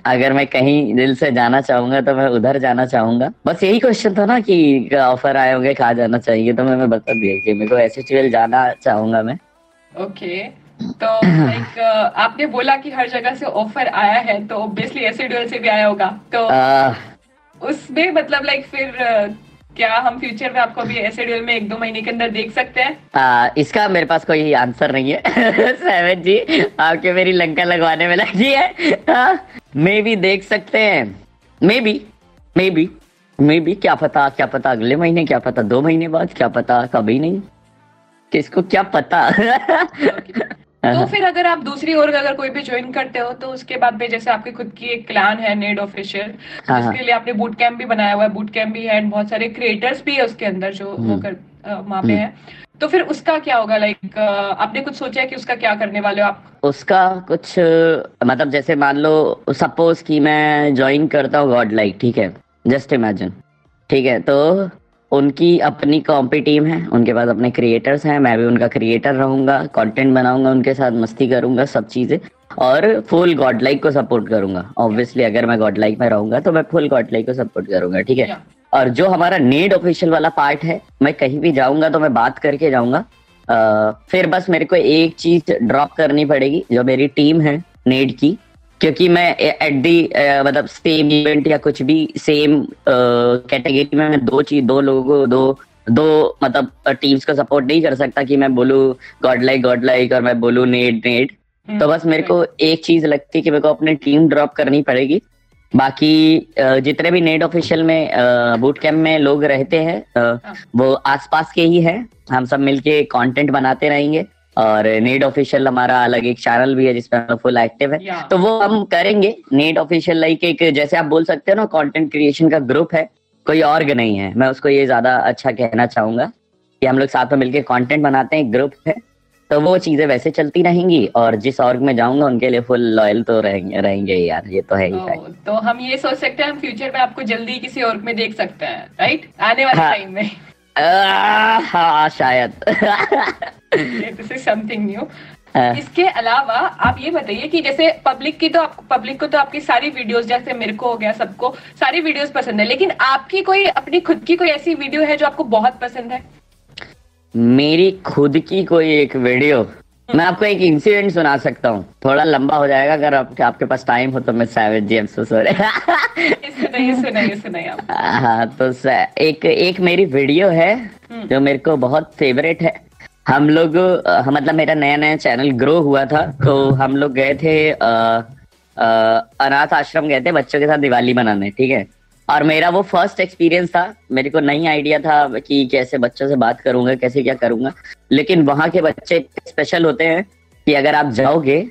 अगर मैं कहीं दिल से जाना चाहूँगा तो मैं उधर जाना चाहूँगा। बस यही क्वेश्चन था ना कि ऑफ़र आए होंगे कहा जाना चाहिए तो मैं, मैं बता दिया कि मेरे को ऐसे जाना चाहूँगा मैं। Okay okay. तो लाइक आपने बोला कि हर जगह से ऑफ़र आया है तो ऑब्वियसली एसिडुअल से भी आया होगा। तो उसमें मतलब लाइक फिर क्या हम फ्यूचर में आपको अभी एसिडुअल में एक दो महीने के अंदर देख सकते हैं? आ, इसका मेरे पास कोई आंसर नहीं है। सेवन जी आपके मेरी लंका लगवाने में लगी है। मे भी देख सकते हैं। Maybe maybe maybe क्या पता क्या पता अगले महीने क्या पता दो महीने बाद क्या पता कभी नहीं। किसको क्या पता? तो फिर अगर आप दूसरी ओर अगर कोई भी ज्वाइन करते हो तो उसके बाद में जैसे आपकी खुद की एक क्लान है नेड ऑफिशियल हाँ, हाँ। जिसके लिए आपने बूट कैंप भी बनाया हुआ है बूट कैंप भी है बहुत सारे क्रिएटर्स भी है उसके अंदर जो वो हम्म। कर वहाँ पे हम्म। है तो फिर उसका क्या होगा लाइक आपने कुछ सोचा है कि उसका क्या करने वाले हो आप उसका कुछ मतलब जैसे मान लो सपोज़ कि मैं ज्वाइन करता हूँ गॉड लाइक ठीक है जस्ट इमेजिन ठीक है तो उनकी अपनी कॉम्पी टीम है उनके पास अपने क्रिएटर्स हैं मैं भी उनका क्रिएटर रहूँगा कंटेंट बनाऊँगा उनके साथ मस्ती करूँगा सब चीज़ें और फुल गॉड लाइक को सपोर्ट करूँगा। ऑब्वियसली अगर मैं गॉड लाइक में रहूँगा तो मैं फुल गॉड लाइक को सपोर्ट करूँगा ठीक है? और जो हमारा नीड ऑफिशियल वाला पार्ट है मैं कहीं भी जाऊँगा तो मैं बात करके जाऊँगा। फिर बस मेरे को एक चीज़ ड्रॉप करनी पड़ेगी जो मेरी टीम है नीड की क्योंकि मैं एट दी मतलब सेम इवेंट या कुछ भी सेम कैटेगरी में मैं दो चीज़ दो लोगों को दो दो मतलब टीम्स को सपोर्ट नहीं कर सकता कि मैं बोलू गॉड लाइक गॉड लाइक और मैं बोलू नेड नेड तो बस मेरे को एक चीज़ लगती है कि मेरे को अपनी टीम ड्रॉप करनी पड़ेगी। बाकी जितने भी नेट ऑफिशियल में बूट कैम्प में लोग रहते हैं हाँ। वो आसपास के ही है। हम सब मिलके कंटेंट बनाते रहेंगे। और नीड ऑफिशियल हमारा अलग एक चैनल भी है जिसमें हम फुल एक्टिव है। तो वो हम करेंगे। नीड ऑफिशियल लाइक एक जैसे आप बोल सकते हो ना कंटेंट क्रिएशन का ग्रुप है। कोई ऑर्ग नहीं है। मैं उसको ये ज़्यादा अच्छा कहना चाहूँगा कि हम लोग साथ में मिलकर कंटेंट बनाते हैं एक ग्रुप है। तो वो चीज़ें वैसे चलती रहेंगी और जिस ऑर्ग में जाऊँगा उनके लिए फुल लॉयल तो रहेंगे रहेंगे यार ये तो है ही तो, तो हम ये सोच सकते हैं हम फ्यूचर में आपको जल्दी किसी ऑर्ग में देख सकते हैं राइट आने वाले टाइम हाँ, में। हाँ शायद। दिस इज़ समथिंग न्यू इसके अलावा आप ये बताइए कि जैसे पब्लिक की तो आप पब्लिक को तो आपकी सारी वीडियोस जैसे मेरे को हो गया सबको सारी वीडियोस पसंद है लेकिन आपकी कोई अपनी खुद की कोई ऐसी वीडियो है जो आपको बहुत पसंद है? मेरी खुद की कोई एक वीडियो मैं आपको एक इंसिडेंट सुना सकता हूँ। थोड़ा लंबा हो जाएगा अगर आप, आपके पास टाइम हो तो मैं Savage ji am so sorry हाँ तो एक एक मेरी वीडियो है हम्म। जो मेरे को बहुत फेवरेट है। हम लोग मतलब मेरा नया नया चैनल ग्रो हुआ था तो हम लोग गए थे अनाथ आश्रम गए थे बच्चों के साथ दिवाली मनाने ठीक है? और मेरा वो फ़र्स्ट एक्सपीरियंस था। मेरे को नहीं आइडिया था कि कैसे बच्चों से बात करूँगा, कैसे क्या करूँगा। लेकिन वहाँ के बच्चे स्पेशल होते हैं कि अगर आप जाओगे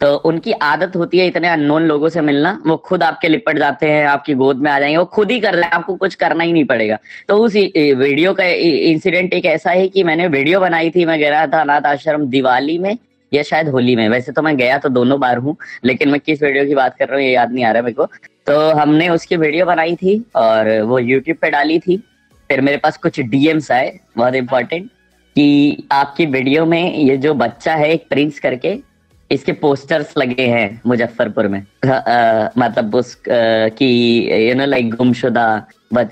तो उनकी आदत होती है इतने अननोन लोगों से मिलना। वो खुद आपके लिपट जाते हैं, आपकी गोद में आ जाएँगे। वो खुद ही कर रहे हैं, आपको कुछ करना ही नहीं पड़ेगा। तो उस वीडियो का इंसिडेंट एक ऐसा है कि मैंने वीडियो बनाई थी, मैं गया था अनाथ आश्रम दिवाली में, या शायद होली में। वैसे तो मैं गया तो दोनों बार हूँ, लेकिन मैं किस वीडियो की बात कर रहा हूँ, ये याद नहीं आ रहा मेरे को। तो हमने उसकी वीडियो बनाई थी और वो यूट्यूब पे डाली थी। फिर मेरे पास कुछ डीएम्स आए बहुत इम्पोर्टेंट कि आपकी वीडियो में ये जो बच्चा है एक प्रिंस करके इसके पोस्टर्स लगे हैं मुजफ्फरपुर में। आ, मतलब उस की यू नो लाइक गुमशुदा बट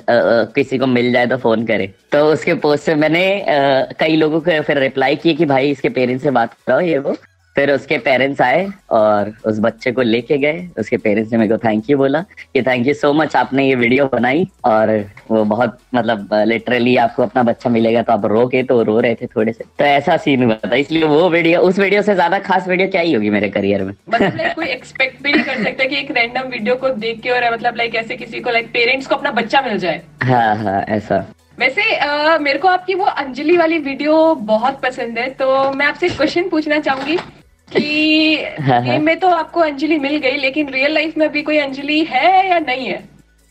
किसी को मिल जाए तो फ़ोन करे। तो उसके पोस्ट से मैंने आ, कई लोगों को फिर रिप्लाई किए कि भाई इसके पेरेंट्स से बात करो ये वो। फिर उसके पेरेंट्स आए और उस बच्चे को लेके गए। उसके पेरेंट्स ने मेरे को थैंक यू बोला कि थैंक यू सो मच आपने ये वीडियो बनाई और वो बहुत मतलब लिटरली आपको अपना बच्चा मिलेगा तो आप रो के तो रो रहे थे थोड़े से। तो ऐसा सीन हुआ था इसलिए वो वीडियो उस वीडियो से ज़्यादा खास वीडियो क्या ही होगी मेरे करियर में? मतलब कोई एक्सपेक्ट भी नहीं कर सकता कि एक रैंडम वीडियो को देख के और मतलब लाइक ऐसे किसी को लाइक पेरेंट्स को अपना बच्चा मिल जाए। हाँ हाँ ऐसा। वैसे आ, मेरे को आपकी वो अंजलि वाली वीडियो बहुत पसंद है तो मैं आपसे क्वेश्चन पूछना चाहूँगी कि हाँ, हाँ। में तो आपको अंजलि मिल गई लेकिन रियल लाइफ में भी कोई अंजलि है या नहीं है?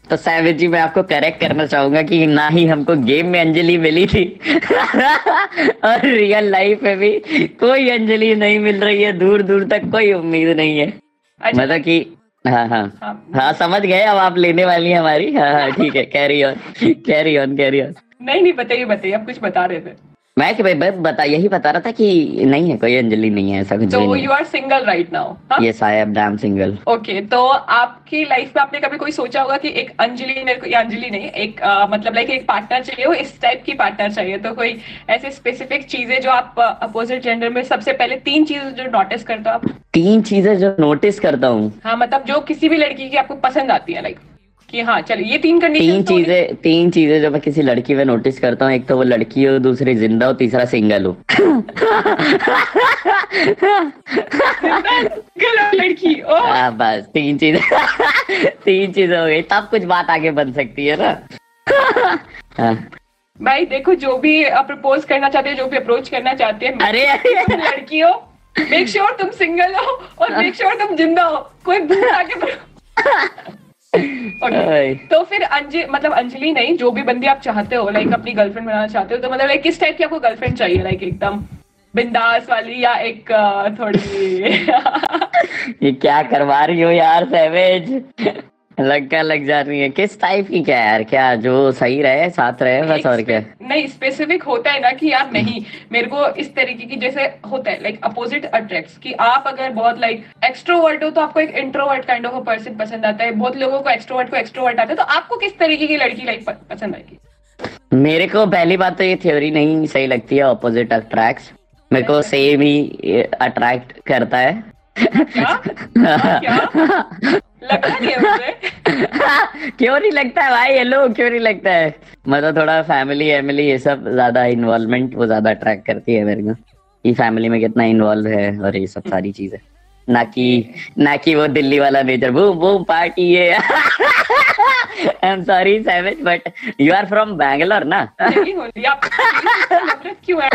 तो सैविज जी मैं आपको करेक्ट करना चाहूँगा कि ना ही हमको गेम में अंजलि मिली थी। और रियल लाइफ में भी कोई अंजलि नहीं मिल रही है दूर दूर तक कोई उम्मीद नहीं है। अच्छा। मतलब कि हाँ हाँ। हाँ, हाँ समझ गए अब आप लेने वाली है हमारी। हाँ हाँ ठीक है carry on carry on carry on नहीं नहीं बताइए बताइए आप कुछ बता रहे थे। मैं कि भाई बता यही बता रहा था कि नहीं है कोई अंजलि नहीं है ऐसा कुछ तो you are single right now yes I am damn single okay तो आपकी लाइफ में आपने कभी कोई सोचा होगा कि एक अंजलि मेरे को अंजलि नहीं एक आ, मतलब लाइक एक पार्टनर चाहिए हो इस टाइप की पार्टनर चाहिए तो कोई ऐसे स्पेसिफिक चीज़ें जो आप अपोजिट जेंडर में सबसे पहले तीन चीज़ें जो नोटिस करते हो आप? तीन चीज़ें जो नोटिस करता हूँ। हाँ मतलब जो किसी भी लड़की की आपको पसंद आती है लाइक कि हाँ चलिए ये तीन कंडीशन तीन तो चीज़ें तीन चीज़ें जो मैं किसी लड़की में नोटिस करता हूँ एक तो वो लड़की हो दूसरी ज़िंदा हो तीसरा सिंगल हो। लड़की हाँ बस तीन चीज़ें तीन चीज़ें हो गई। तब कुछ बात आगे बन सकती है ना। हाँ। भाई देखो जो भी प्रपोज करना चाहते हैं जो भी अप्रोच करना चाहते हैं अरे अरे। लड़की हो मेक श्योर तुम सिंगल हो और मेक श्योर तुम ज़िंदा हो। कोई भूल आके okay. तो फिर अंजलि मतलब अंजलि नहीं जो भी बंदी आप चाहते हो लाइक अपनी गर्लफ्रेंड बनाना चाहते हो तो मतलब लाइक किस टाइप की आपको गर्लफ्रेंड चाहिए लाइक एकदम बिंदास वाली या एक थोड़ी ये क्या करवा रही हो यार सैवेज लग लग जा रही है। किस टाइप की क्या यार? क्या जो सही रहे साथ रहे बस और क्या? नहीं स्पेसिफिक होता है ना कि यार नहीं मेरे को इस तरीके की जैसे होता है लाइक अपोजिट अट्रैक्ट कि आप अगर बहुत लाइक एक्सट्रोवर्ट हो तो आपको एक इंट्रोवर्ट काइंड ऑफ़ पर्सन पसंद आता है। बहुत लोगों को एक्सट्रोवर्ट को एक्सट्रोवर्ट आता है तो आपको किस तरीके की लड़की लाइक पसंद आएगी? मेरे को पहली बात तो ये थ्योरी नहीं सही लगती है अपोजिट अट्रैक्ट मेरे को सेम ही अट्रैक्ट करता है। क्या? क्या? नहीं क्यों नहीं लगता है भाई हेलो क्यों नहीं लगता है? मतलब थोड़ा फैमिली एमिली ये सब ज़्यादा इन्वॉल्वमेंट वो ज़्यादा अट्रैक्ट करती है मेरे को। कि फैमिली में कितना इन्वॉल्व है और ये सब सारी चीज़ें। ना कि ना कि वो दिल्ली वाला मेजर बूम बूम पार्टी है। I am sorry Savage but you are from Bangalore ना क्यों है?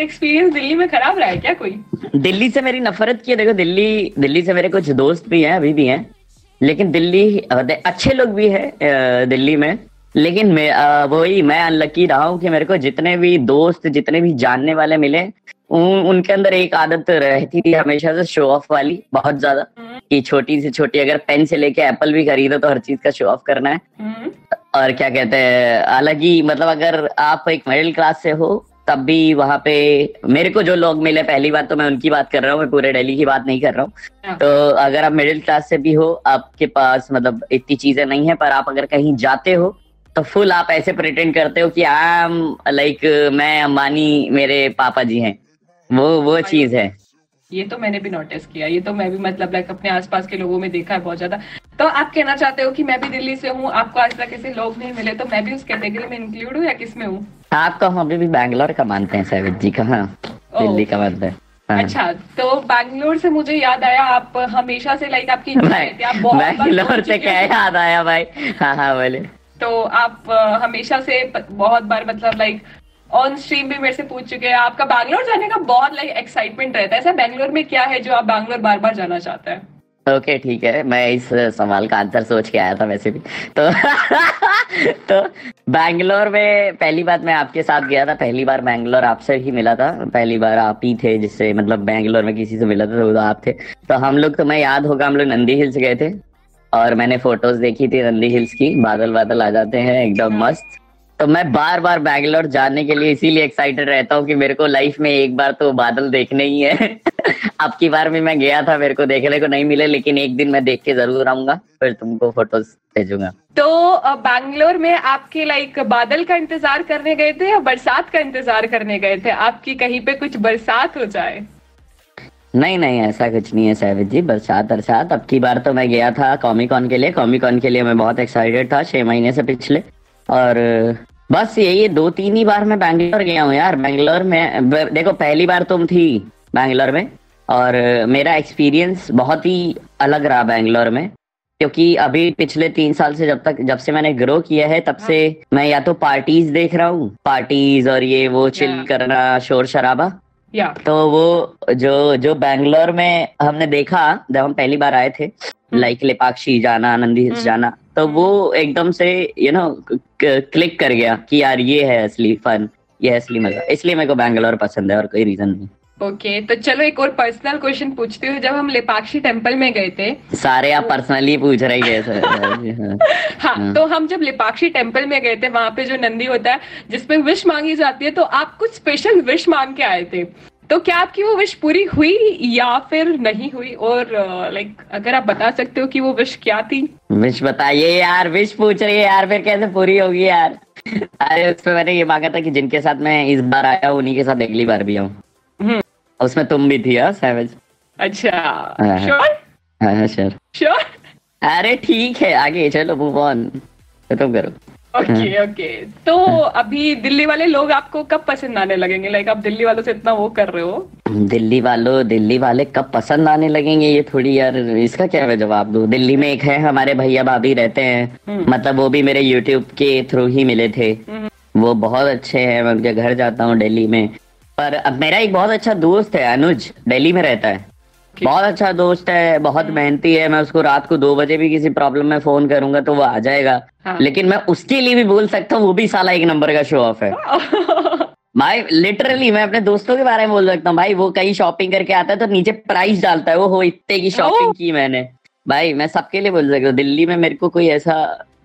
एक्सपीरियंस दिल्ली में खराब रहा है क्या कोई? दिल्ली से मेरी नफरत की है। देखो दिल्ली दिल्ली से मेरे कुछ दोस्त भी हैं अभी भी हैं। लेकिन दिल्ली अच्छे लोग भी है दिल्ली में लेकिन मैं वही मैं अनलकी रहा हूँ कि मेरे को जितने भी दोस्त जितने भी जानने वाले मिले उन, उनके अंदर एक आदत रहती थी हमेशा से शो ऑफ़ वाली बहुत ज़्यादा हम्म। कि छोटी से छोटी अगर पेन से लेके एप्पल भी खरीदो तो हर चीज़ का शो ऑफ़ करना है हम्म। और क्या कहते हैं अलग ही मतलब अगर आप एक मिडिल क्लास से हो तब भी वहाँ पे मेरे को जो लोग मिले पहली बात तो मैं उनकी बात कर रहा हूँ मैं पूरे दिल्ली की बात नहीं कर रहा हूँ। हाँ। तो अगर आप मिडिल क्लास से भी हो आपके पास मतलब इतनी चीज़ें नहीं है पर आप अगर कहीं जाते हो तो फुल आप ऐसे प्रिटेंड करते हो कि आई एम लाइक मैं अंबानी मेरे पापा जी हैं। वो वो चीज़ है। ये तो मैंने भी नोटिस किया ये तो मैं भी मतलब लाइक अपने आसपास के लोगों में देखा है बहुत ज़्यादा। तो आप कहना चाहते हो कि मैं भी दिल्ली से हूँ आपको आज तक ऐसे लोग नहीं मिले तो मैं भी उस कैटेगरी में इंक्लूड हूँ या किसमें हूँ? आपको हम अभी भी बैंगलोर का मानते हैं सैविज जी का हाँ। दिल्ली का मानते हैं हाँ। अच्छा तो बैंगलोर से मुझे याद आया आप हमेशा से लाइक आपकी बैंगलोर से क्या याद आया भाई? हाँ हाँ बोले तो आप हमेशा से बहुत बार मतलब लाइक ऑन स्ट्रीम भी मेरे से पूछ चुके हैं। आपका बैंगलोर जाने का बहुत लाइक एक्साइटमेंट रहता है। ऐसा बैंगलोर में क्या है जो आप बैंगलोर बार बार जाना चाहते हैं? ओके okay, ठीक है। मैं इस सवाल का आंसर सोच के आया था वैसे भी। तो तो बैंगलोर में पहली बार मैं आपके साथ गया था। पहली बार बैंगलोर आपसे ही मिला था। पहली बार आप ही थे जिससे मतलब बैंगलोर में किसी से मिला था तो आप थे। तो हम लोग तो मैं याद होगा हम लोग नंदी हिल्स गए थे। और मैंने फ़ोटोज़ देखी थी नंदी हिल्स की। बादल बादल आ जाते हैं एकदम हाँ। मस्त। तो मैं बार बार बैंगलोर जाने के लिए इसीलिए एक्साइटेड रहता हूँ कि मेरे को लाइफ में एक बार तो बादल देखने ही है। अब की बार भी मैं गया था मेरे को देखने को नहीं मिले लेकिन एक दिन मैं देख के ज़रूर आऊँगा फिर तुमको फ़ोटोज़ भेजूँगा। तो बैंगलोर में आपके लाइक बादल का इंतज़ार करने गए थे या बरसात का इंतज़ार करने गए थे? आपकी कहीं पे कुछ बरसात हो जाए? नहीं नहीं ऐसा कुछ नहीं है सैविद जी बरसात बरसात। अब की बार तो मैं गया था कॉमिकॉन के लिए। कॉमिकॉन के लिए मैं बहुत एक्साइटेड था छह महीने से पिछले। और बस यही दो तीन ही बार मैं बैंगलोर गया हूँ यार बैंगलोर में देखो पहली बार तुम थी बैंगलोर में और मेरा एक्सपीरियंस बहुत ही अलग रहा बैंगलोर में क्योंकि अभी पिछले तीन साल से जब तक जब से मैंने ग्रो किया है तब से मैं या तो पार्टीज़ देख रहा हूँ पार्टीज़ और ये वो चिल करना शोर शराबा या तो वो जो जो बैंगलोर में हमने देखा जब हम पहली बार आए थे लाइक हम्म। लेपाक्षी जाना नंदी हिल्स हम्म। जाना तो वो एकदम से यू नो क्लिक कर गया कि यार ये है असली फन ये है असली मज़ा। इसलिए मेरे को बैंगलोर पसंद है और कोई रीजन नहीं। ओके okay, तो चलो एक और पर्सनल क्वेश्चन पूछते हो। जब हम लेपाक्षी टेंपल में गए थे सारे आप पर्सनली पूछ रहे हैं हाँ, हाँ तो हम जब लेपाक्षी टेंपल में गए थे वहाँ पे जो नंदी होता है जिसपे विश मांगी जाती है तो आप कुछ स्पेशल विश मांग के आए थे? तो क्या आपकी वो विश पूरी हुई या फिर नहीं हुई? और लाइक अगर आप बता सकते हो कि वो विश क्या थी? विश बताइए यार विश पूछ रही है यार फिर कैसे पूरी होगी यार? अरे उसमें मैंने ये मांगा था कि जिनके साथ मैं इस बार आया हूँ उन्हीं के साथ अगली बार भी आऊँ। हम्म। उसमें तुम भी थी सैवेज अच्छा। श्योर श्योर श्योर अरे ठीक है आगे चलो मूव ऑन तो तुम करो। ओके ओके तो अभी दिल्ली वाले लोग आपको कब पसंद आने लगेंगे? लाइक आप दिल्ली वालों से इतना वो कर रहे हो? दिल्ली वालों दिल्ली वाले कब पसंद आने लगेंगे? ये थोड़ी यार इसका क्या है जवाब दो? दिल्ली में एक है हमारे भैया भाभी रहते हैं। हम्म। मतलब वो भी मेरे यूट्यूब के थ्रू ही मिले थे। हम्म। वो बहुत अच्छे हैं मैं उनके घर जाता हूँ दिल्ली में। पर अब मेरा एक बहुत अच्छा दोस्त है अनुज दिल्ली में रहता है। बहुत अच्छा दोस्त है बहुत हम्म। मेहनती है। मैं उसको रात को दो बजे भी किसी प्रॉब्लम में फ़ोन करूँगा तो वो आ जाएगा। हाँ। लेकिन मैं उसके लिए भी बोल सकता हूँ वो भी साला एक नंबर का शो ऑफ़ है। भाई लिटरली मैं अपने दोस्तों के बारे में बोल सकता हूँ। भाई वो कहीं शॉपिंग करके आता है तो नीचे प्राइस डालता है। वो हो इतने की शॉपिंग की मैंने। भाई मैं सबके लिए बोल सकता हूँ। दिल्ली में मेरे को कोई ऐसा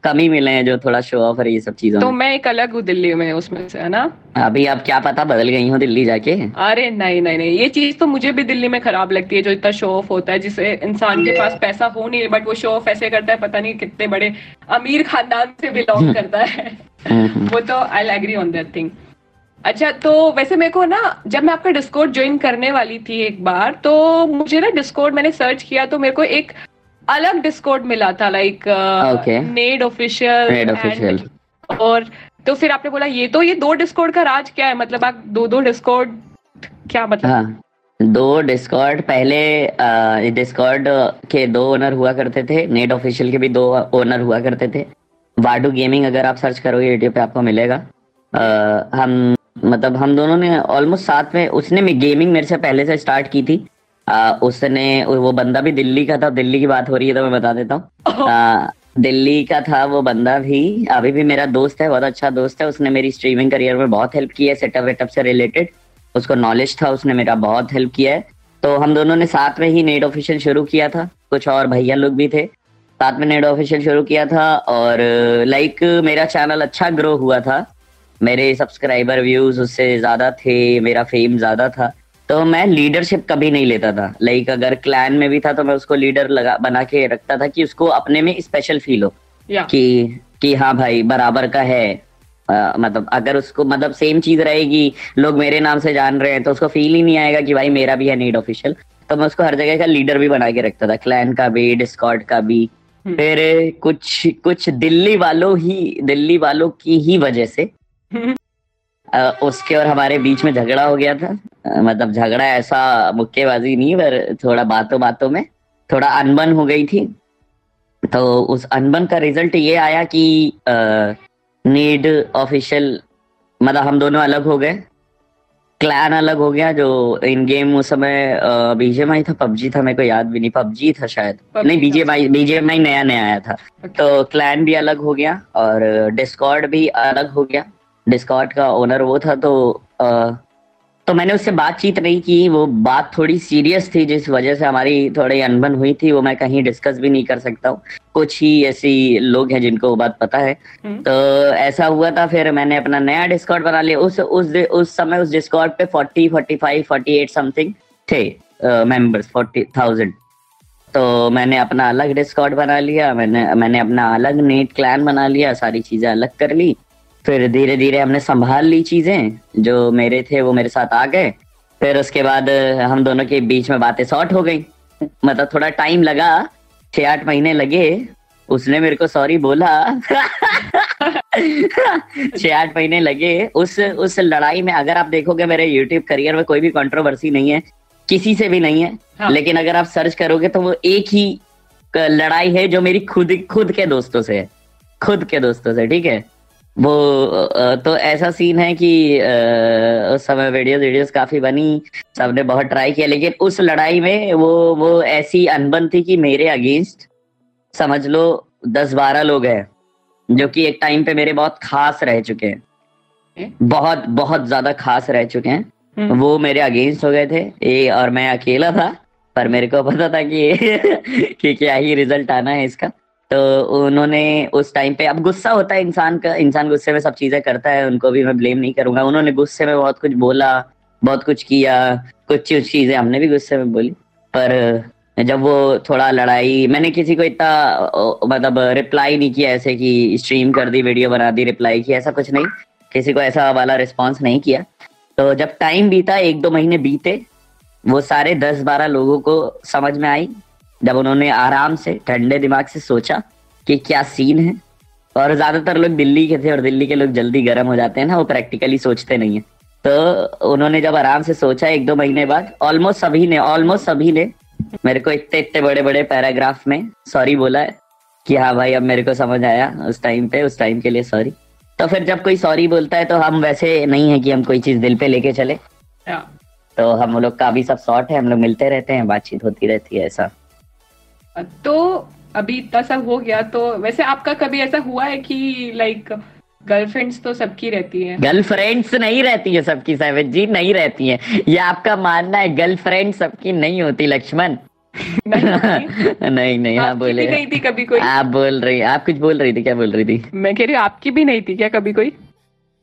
कम ही मिले हैं जो थोड़ा शो ऑफ़ है ये सब चीज़ों तो मैं। एक अलग हूँ दिल्ली में उसमें से है ना? अभी आप क्या पता बदल गई हूँ दिल्ली जाके? अरे नहीं नहीं नहीं ये चीज़ तो मुझे भी दिल्ली में खराब लगती है जो इतना शो ऑफ़ होता है जिसे इंसान के पास पैसा हो नहीं बट वो शो ऑफ़ ऐसे करता है पता नहीं कितने बड़े अमीर खानदान से बिलोंग करता है। वो तो I agree on that thing अच्छा तो वैसे मेरे को ना जब मैं आपका डिस्कोड ज्वाइन करने वाली थी एक बार तो मुझे ना डिस्कोड मैंने सर्च किया तो मेरे को एक अलग डिस्कॉर्ड मिला था लाइक नेड ऑफिशियल और तो फिर आपने बोला ये तो ये दो डिस्कॉर्ड का राज क्या है? मतलब आप दो दो डिस्कॉर्ड क्या मतलब? हाँ, दो डिस्कॉर्ड पहले डिस्कॉर्ड के दो ओनर हुआ करते थे नेट ऑफिशियल के भी दो ओनर हुआ करते थे। वाडू गेमिंग अगर आप सर्च करोगे यूट्यूब पे आपको मिलेगा। आ, हम मतलब हम दोनों ने ऑलमोस्ट साथ में उसने गेमिंग मेरे से पहले से स्टार्ट की थी। उसने वो बंदा भी दिल्ली का था, दिल्ली की बात हो रही है तो मैं बता देता हूँ। दिल्ली का था वो बंदा भी, अभी भी मेरा दोस्त है, बहुत अच्छा दोस्त है, उसने मेरी स्ट्रीमिंग करियर में बहुत हेल्प की है सेटअप वेटअप से रिलेटेड उसको नॉलेज था, उसने मेरा बहुत हेल्प किया है। तो हम दोनों ने साथ में ही नेट ऑफिशियल शुरू किया था, कुछ और भैया लोग भी थे। साथ में नेट ऑफिशियल शुरू किया था और लाइक मेरा चैनल अच्छा ग्रो हुआ था। मेरे सब्सक्राइबर व्यूज़ उससे ज़्यादा थे, मेरा फेम ज़्यादा था। तो मैं लीडरशिप कभी नहीं लेता था। लाइक अगर क्लैन में भी था तो मैं उसको लीडर लगा बना के रखता था कि उसको अपने में स्पेशल फील हो। कि कि हाँ भाई बराबर का है। आ, मतलब अगर उसको मतलब सेम चीज़ रहेगी लोग मेरे नाम से जान रहे हैं तो उसको फील ही नहीं आएगा कि भाई मेरा भी है नीड ऑफिशियल तो मैं उसको हर जगह का लीडर भी बना के रखता था। क्लैन का भी डिस्कॉर्ड का भी। हम्म। फिर कुछ कुछ दिल्ली वालों ही दिल्ली वालों की ही वजह से उसके और हमारे बीच में झगड़ा हो गया था। मतलब झगड़ा ऐसा मुक्केबाजी नहीं पर थोड़ा बातों बातों में थोड़ा अनबन हो गई थी। तो उस अनबन का रिज़ल्ट ये आया कि नीड ऑफिशियल मतलब हम दोनों अलग हो गए। क्लैन अलग हो गया जो इन गेम उस समय बीजेएमआई था पबजी था मेरे को याद भी नहीं पबजी था शायद। नहीं बीजेएमआई बीजेएमआई नया नया आया था। तो क्लैन भी अलग हो गया और डिस्कॉर्ड भी अलग हो गया। डिस्कॉर्ड का ओनर वो था तो आ, तो मैंने उससे बातचीत नहीं की। वो बात थोड़ी सीरियस थी जिस वजह से हमारी थोड़ी अनबन हुई थी। वो मैं कहीं डिस्कस भी नहीं कर सकता हूँ। कुछ ही ऐसी लोग हैं जिनको वो बात पता है। हम्म। तो ऐसा हुआ था फिर मैंने अपना नया डिस्कॉर्ड बना लिया। उस उस उस समय उस डिस्कॉर्ड पे forty forty five forty eight something थे मेंबर्स फोर्टी थाउज़ेंड तो मैंने अपना अलग डिस्कॉर्ड बना लिया मैंने मैंने अपना अलग नेट क्लैन बना लिया सारी चीज़ें अलग कर ली। फिर धीरे धीरे हमने संभाल ली चीज़ें। जो मेरे थे वो मेरे साथ आ गए। फिर उसके बाद हम दोनों के बीच में बातें शॉर्ट हो गई। मतलब थोड़ा टाइम लगा। छह आठ महीने लगे। उसने मेरे को सॉरी बोला। छह आठ महीने लगे। उस उस लड़ाई में अगर आप देखोगे मेरे यूट्यूब करियर में कोई भी कंट्रोवर्सी नहीं है। किसी से भी नहीं है। हाँ। लेकिन अगर आप सर्च करोगे तो वो एक ही लड़ाई है जो मेरी खुद खुद के दोस्तों से है। खुद के दोस्तों से ठीक है? वो तो ऐसा सीन है कि उस समय वीडियोस वीडियोस काफ़ी बनी सबने बहुत ट्राई किया लेकिन उस लड़ाई में वो वो ऐसी अनबन थी कि मेरे अगेंस्ट समझ लो दस बारह लोग हैं जो कि एक टाइम पे मेरे बहुत खास रह चुके हैं। बहुत बहुत ज़्यादा खास रह चुके हैं। हम्म। वो मेरे अगेंस्ट हो गए थे ए और मैं अकेला था पर मेरे को पता था कि कि क्या ही रिज़ल्ट आना है इसका। तो उन्होंने उस टाइम पे, अब गुस्सा होता है इंसान का, इंसान गुस्से में सब चीज़ें करता है, उनको भी मैं ब्लेम नहीं करूँगा। उन्होंने गुस्से में बहुत कुछ बोला, बहुत कुछ किया, कुछ चीज़ें हमने भी गुस्से में बोली। पर जब वो थोड़ा लड़ाई, मैंने किसी को इतना मतलब रिप्लाई नहीं किया ऐसे कि स्ट्रीम कर दी वीडियो बना दी रिप्लाई किया, ऐसा कुछ नहीं। किसी को ऐसा वाला रिस्पॉन्स नहीं किया। तो जब टाइम बीता, एक दो महीने बीते, वो सारे दस बारह लोगों को समझ में आई जब उन्होंने आराम से ठंडे दिमाग से सोचा कि क्या सीन है और ज़्यादातर लोग दिल्ली के थे और दिल्ली के लोग जल्दी गर्म हो जाते हैं ना वो प्रैक्टिकली सोचते नहीं है। तो उन्होंने जब आराम से सोचा एक दो महीने बाद ऑलमोस्ट सभी ने ऑलमोस्ट सभी ने मेरे को इतने इतने बड़े बड़े पैराग्राफ में सॉरी बोला है कि हाँ भाई अब मेरे को समझ आया उस टाइम पे उस टाइम के लिए सॉरी तो फिर जब कोई सॉरी बोलता है तो हम वैसे नहीं है कि हम कोई चीज़ दिल पे लेके चले। तो हम लोग का भी सब शॉर्ट है हम लोग मिलते रहते हैं बातचीत होती रहती है ऐसा। तो अभी इतना सब हो गया तो वैसे आपका कभी ऐसा हुआ है कि लाइक गर्लफ्रेंड्स तो सबकी रहती है? गर्लफ्रेंड्स नहीं रहती है सबकी सैवेज जी नहीं रहती है। ये आपका मानना है गर्लफ्रेंड सबकी नहीं होती लक्ष्मण? नहीं नहीं, नहीं हाँ बोले। नहीं थी कभी कोई? आप बोल रही आप कुछ बोल रही थी क्या बोल रही थी? मैं कह रही हूँ आपकी भी नहीं थी क्या कभी कोई?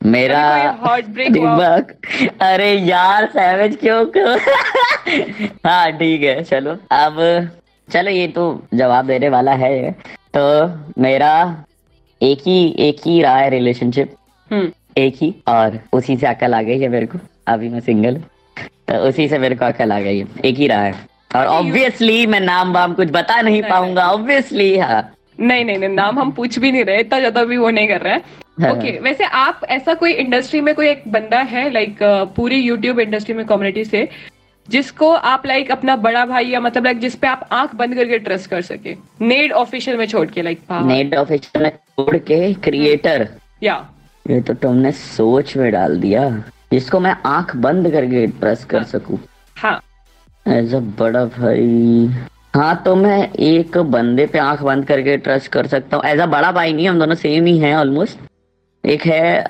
मेरा हार्ट ब्रेक अरे यार सैवेज क्यों? हाँ ठीक है चलो अब चलो ये तो जवाब देने वाला है। तो मेरा एक ही एक ही रहा है रिलेशनशिप हम्म। एक ही और उसी से अकल आ गई है मेरे को। अभी मैं सिंगल तो उसी से मेरे को अकल आ गई है। एक ही रहा है। और ऑब्वियसली मैं नाम वाम कुछ बता नहीं पाऊँगा। ऑब्वियसली हाँ। नहीं नहीं नहीं नाम हम पूछ भी नहीं रहे। इतना ज़्यादा भी वो नहीं कर रहे हैं। ओके हाँ। okay, वैसे आप ऐसा कोई इंडस्ट्री में कोई एक बंदा है लाइक पूरी यूट्यूब इंडस्ट्री में कम्युनिटी से जिसको आप लाइक अपना बड़ा भाई या मतलब लाइक जिसपे आप आँख बंद करके ट्रस्ट कर सके। नेड ऑफिशियल में छोड़ के लाइक नेड ऑफिशियल में छोड़ के क्रिएटर या ये तो तुमने सोच में डाल दिया। जिसको मैं आँख बंद करके ट्रस्ट कर सकूँ। हाँ। एज अ बड़ा भाई। हाँ तो मैं एक बंदे पे आँख बंद करके ट्रस्ट कर सकता हूँ। एज अ बड़ा भाई नहीं हम दोनों सेम ही हैं ऑलमोस्ट एक है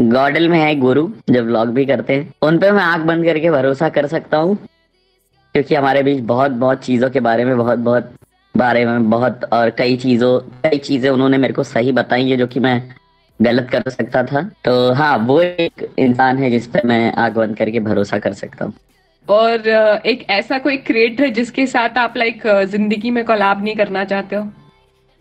गॉडल में है गुरु जो व्लॉग भी करते हैं। उन पे मैं आँख बंद करके भरोसा कर सकता हूँ, क्योंकि हमारे बीच बहुत बहुत चीज़ों के बारे में, बहुत बहुत बारे में, बहुत और कई चीज़ों, कई चीज़ें उन्होंने मेरे को सही बताई है जो कि मैं गलत कर सकता था। तो हाँ वो एक इंसान है जिस पे मैं आग बंद करके भरोसा कर सकता हूँ। और एक ऐसा कोई क्रिएटर जिसके साथ आप लाइक ज़िंदगी में कोलाब नहीं करना चाहते हो?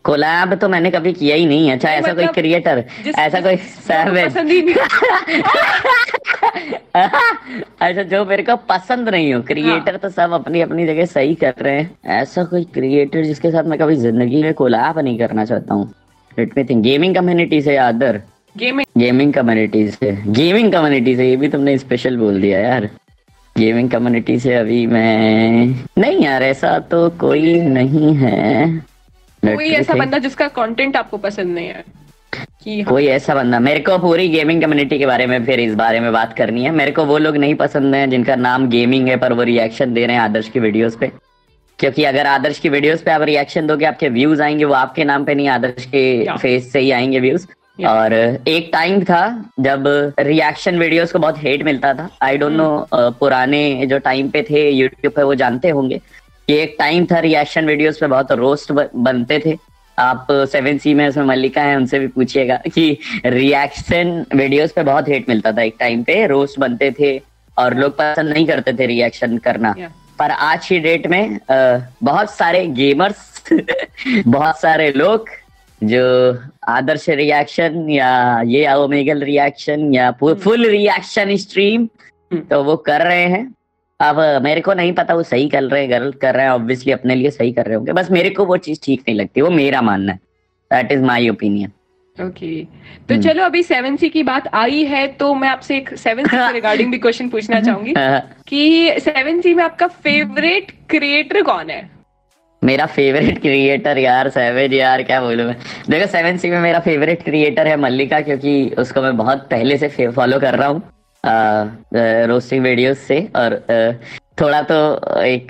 कोलैब तो मैंने कभी किया ही नहीं अच्छा ऐसा मतलब कोई क्रिएटर ऐसा कोई सैवेज अच्छा जो मेरे को पसंद नहीं हो क्रिएटर हाँ। तो सब अपनी अपनी जगह सही कर रहे हैं। ऐसा कोई क्रिएटर जिसके साथ मैं कभी ज़िंदगी में कोलैब नहीं करना चाहता हूँ। Let me think gaming community से अदर गेमिंग गेमिंग कम्युनिटी से। गेमिंग कम्युनिटी से ये भी तुमने स्पेशल बोल दिया यार। गेमिंग कम्युनिटी से अभी मैं नहीं यार ऐसा तो कोई नहीं है। कोई ऐसा बंदा जिसका कंटेंट आपको पसंद नहीं है? कि हाँ। कोई ऐसा बंदा मेरे को पूरी गेमिंग कम्युनिटी के बारे में फिर इस बारे में बात करनी है। मेरे को वो लोग नहीं पसंद है जिनका नाम गेमिंग है पर वो रिएक्शन दे रहे हैं आदर्श की वीडियोस पे। क्योंकि अगर आदर्श की वीडियोस पे आप रिएक्शन दोगे आपके व्यूज़ आएँगे वो आपके नाम पे नहीं आदर्श के फेस से ही आएँगे व्यूज़ और एक टाइम था जब रिएक्शन वीडियोस को बहुत हेट मिलता था। आई डोंट नो पुराने जो टाइम पे थे यूट्यूब पे वो जानते होंगे। कि एक टाइम था रिएक्शन वीडियोस पे बहुत रोस्ट बनते थे। आप सेवन सी में उसमें मल्लिका है उनसे भी पूछिएगा कि रिएक्शन वीडियोस पे बहुत हेट मिलता था एक टाइम पे। रोस्ट बनते थे और लोग पसंद नहीं करते थे रिएक्शन करना। Yeah. पर आज की डेट में बहुत सारे गेमर्स बहुत सारे लोग जो आदर्श रिएक्शन या ये ओमेगल रिएक्शन या फुल रिएक्शन स्ट्रीम तो वो कर रहे हैं। अब मेरे को नहीं पता वो सही कर रहे हैं गलत कर रहे हैं ऑब्वियसली अपने लिए सही कर रहे होंगे। बस मेरे को वो चीज़ ठीक नहीं लगती वो मेरा मानना है। That is my opinion okay तो hmm. चलो अभी सेवन सी की बात आई है तो मैं आपसे एक सेवन सी के रिगार्डिंग भी क्वेश्चन पूछना चाहूँगी कि सेवन सी में आपका फेवरेट क्रिएटर कौन है? मेरा फेवरेट क्रिएटर यार सेवन यार क्या बोलूँ मैं? देखो सेवन सी में मेरा फेवरेट क्रिएटर है मल्लिका क्योंकि उसको मैं बहुत पहले से फॉलो कर रहा हूँ। रोस्टिंग वीडियोस से और थोड़ा तो एक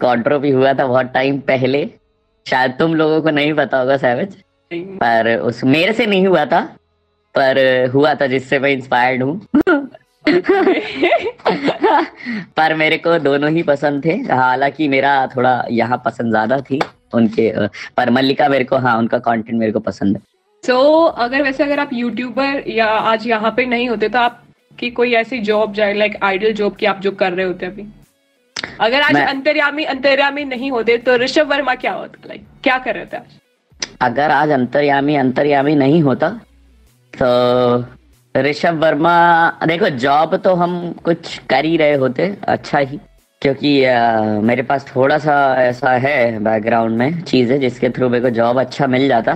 कॉन्ट्रो भी हुआ था बहुत टाइम पहले। शायद तुम लोगों को नहीं पता होगा सैवेज पर उस मेरे से नहीं हुआ था पर हुआ था जिससे मैं इंस्पायर्ड हूँ। पर मेरे को दोनों ही पसंद थे। हालाँकि मेरा थोड़ा यहाँ पसंद ज़्यादा थी उनके पर मल्लिका मेरे को हाँ उनका कंटेंट मेरे को पसंद है। सो so, अगर वैसे अगर आप यूट्यूबर या आज यहाँ पे नहीं होते तो आपकी कोई ऐसी जॉब जाए लाइक आइडल जॉब की आप जो कर रहे होते अभी। अगर आज अंतर्यामी अंतर्यामी नहीं होते तो ऋषभ वर्मा क्या होता लाइक क्या कर रहे थे आज? अगर आज अंतर्यामी अंतर्यामी नहीं होता तो ऋषभ वर्मा देखो जॉब तो हम कुछ कर ही रहे होते अच्छा ही। क्योंकि आ, मेरे पास थोड़ा सा ऐसा है बैकग्राउंड में चीज़ें जिसके थ्रू मेरे को जॉब अच्छा मिल जाता।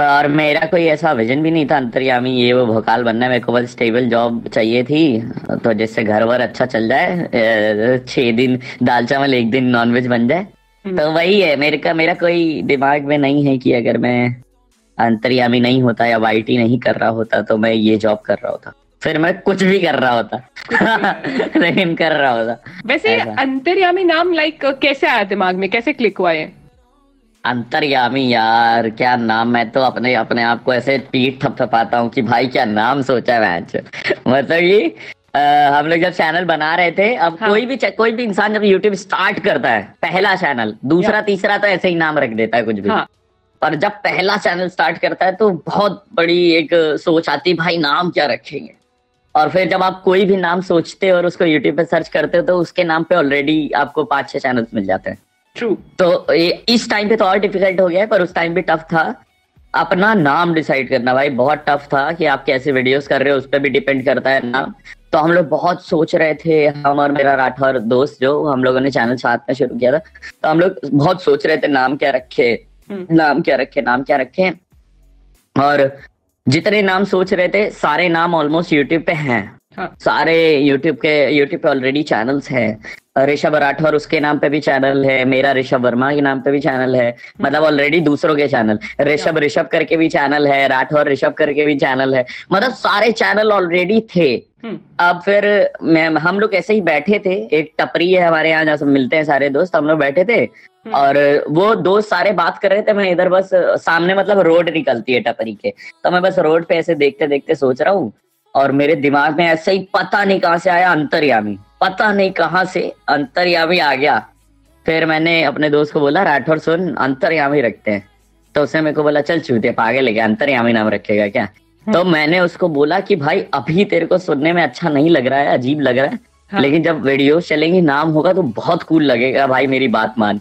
और मेरा कोई ऐसा विजन भी नहीं था अंतर्यामी ये वो भोकाल बनना मेरे को बस स्टेबल जॉब चाहिए थी तो जिससे घर वर अच्छा चल जाए छह दिन दाल चावल एक दिन नॉनवेज बन जाए। हम्म। तो वही है मेरे का मेरा कोई दिमाग में नहीं है कि अगर मैं अंतर्यामी नहीं होता या वाईटी नहीं कर रहा होता तो मैं ये जॉब कर रहा होता। फिर मैं कुछ भी कर रहा होता। लेकिन कर रहा होता। वैसे अंतर्यामी नाम लाइक कैसे आया दिमाग में? कैसे क्लिक हुआ है अंतर्यामी यार क्या नाम मैं तो अपने अपने आप को ऐसे पीठ थपथपाता हूँ कि भाई क्या नाम सोचा है मैच। मतलब ये हम लोग जब चैनल बना रहे थे अब हाँ. कोई भी कोई भी इंसान जब यूट्यूब स्टार्ट करता है पहला चैनल दूसरा तीसरा तो ऐसे ही नाम रख देता है कुछ भी। हाँ. और जब पहला चैनल स्टार्ट करता है तो बहुत बड़ी एक सोच आती है भाई नाम क्या रखेंगे? और फिर जब आप कोई भी नाम सोचते हो और उसको यूट्यूब पे सर्च करते हो तो उसके नाम पे ऑलरेडी आपको पाँच छह चैनल्स मिल जाते हैं। ट्रू तो इस टाइम पे तो और डिफ़िकल्ट हो गया है पर उस टाइम भी टफ था। अपना नाम डिसाइड करना भाई बहुत टफ था कि आप कैसे वीडियोस कर रहे हो उस पर भी डिपेंड करता है नाम। तो हम लोग बहुत सोच रहे थे हम और मेरा राठौर दोस्त जो हम लोगों ने चैनल साथ में शुरू किया था तो हम लोग बहुत सोच रहे थे नाम क्या रखे हम्म। नाम क्या रखे नाम क्या रखे। और जितने नाम सोच रहे थे सारे नाम ऑलमोस्ट यूट्यूब पे हैं। हाँ. सारे यूट्यूब के यूट्यूब पे ऑलरेडी चैनल्स हैं। ऋषभ राठौर उसके नाम पे भी चैनल है मेरा ऋषभ वर्मा के नाम पे भी चैनल है। हम्म। मतलब ऑलरेडी दूसरों के चैनल ऋषभ ऋषभ करके भी चैनल है राठौर ऋषभ करके भी चैनल है। मतलब सारे चैनल ऑलरेडी थे। हम्म। अब फिर मैं हम लोग ऐसे ही बैठे थे। एक टपरी है हमारे यहाँ जहाँ मिलते हैं सारे दोस्त। हम लोग बैठे थे। हम्म। और वो दोस्त सारे बात कर रहे थे मैं इधर बस सामने मतलब रोड निकलती है टपरी के। तो मैं बस रोड पे ऐसे देखते देखते सोच रहा हूँ और मेरे दिमाग में ऐसे ही पता नहीं कहाँ से आया अंतर्यामी। पता नहीं कहाँ से अंतर्यामी आ गया। फिर मैंने अपने दोस्त को बोला राठौर सुन अंतर्यामी रखते हैं। तो उसने मेरे को बोला चल चूते पागे लेके अंतर्यामी नाम रखेगा क्या? तो हम्म। मैंने उसको बोला कि भाई अभी तेरे को सुनने में अच्छा नहीं लग रहा है अजीब लग रहा है हाँ। लेकिन जब वीडियो चलेंगी नाम होगा तो बहुत कूल लगेगा भाई मेरी बात मान।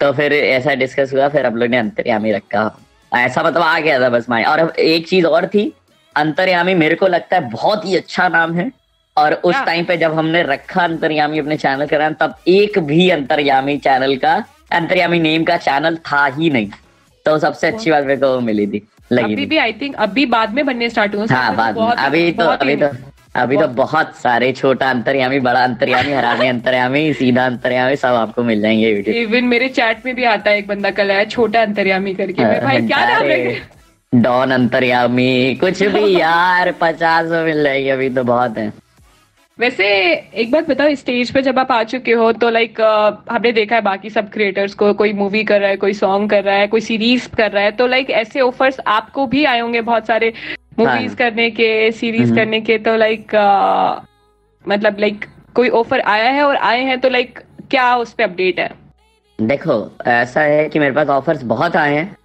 तो फिर ऐसा डिस्कस हुआ फिर हम लोग ने अंतर्यामी रखा। ऐसा मतलब आ गया था बस माई और अब एक चीज़ और थी अंतर्यामी मेरे को लगता है बहुत ही अच्छा नाम है। और उस टाइम पे जब हमने रखा अंतर्यामी अपने चैनल का नाम तब एक भी अंतर्यामी चैनल का अंतर्यामी नेम का चैनल था ही नहीं। तो सबसे अच्छी बात मेरे को मिली थी। लगी अभी भी आई थिंक अभी बाद में बनने स्टार्ट हुए हाँ बाद में। अभी तो अभी तो अभी तो बहुत। सारे छोटा अंतर्यामी बड़ा अंतर्यामी हराने अंतर्यामी सीधा अंतर्यामी सब आपको मिल जाएँगे इवन मेरे चैट में भी आता है एक बंदा कल आया छोटा अंतर्यामी करके। भाई क्या नाम है? डॉन अंतर्यामी कुछ भी यार पचास मिल जाएगी अभी तो बहुत है वैसे एक बात बताओ स्टेज पे जब आप आ चुके हो तो लाइक हमने देखा है बाकी सब क्रिएटर्स को कोई मूवी कर रहा है कोई सॉन्ग कर रहा है कोई सीरीज़ कर रहा है तो लाइक ऐसे ऑफर्स आपको भी आए होंगे बहुत सारे मूवीज़ हाँ। करने के सीरीज़ हम्म। करने के तो लाइक मतलब लाइक कोई ऑफ़र आया है और आए हैं तो लाइक क्या उस पर अपडेट है देखो ऐसा है कि मेरे पास ऑफर्स बहुत आए हैं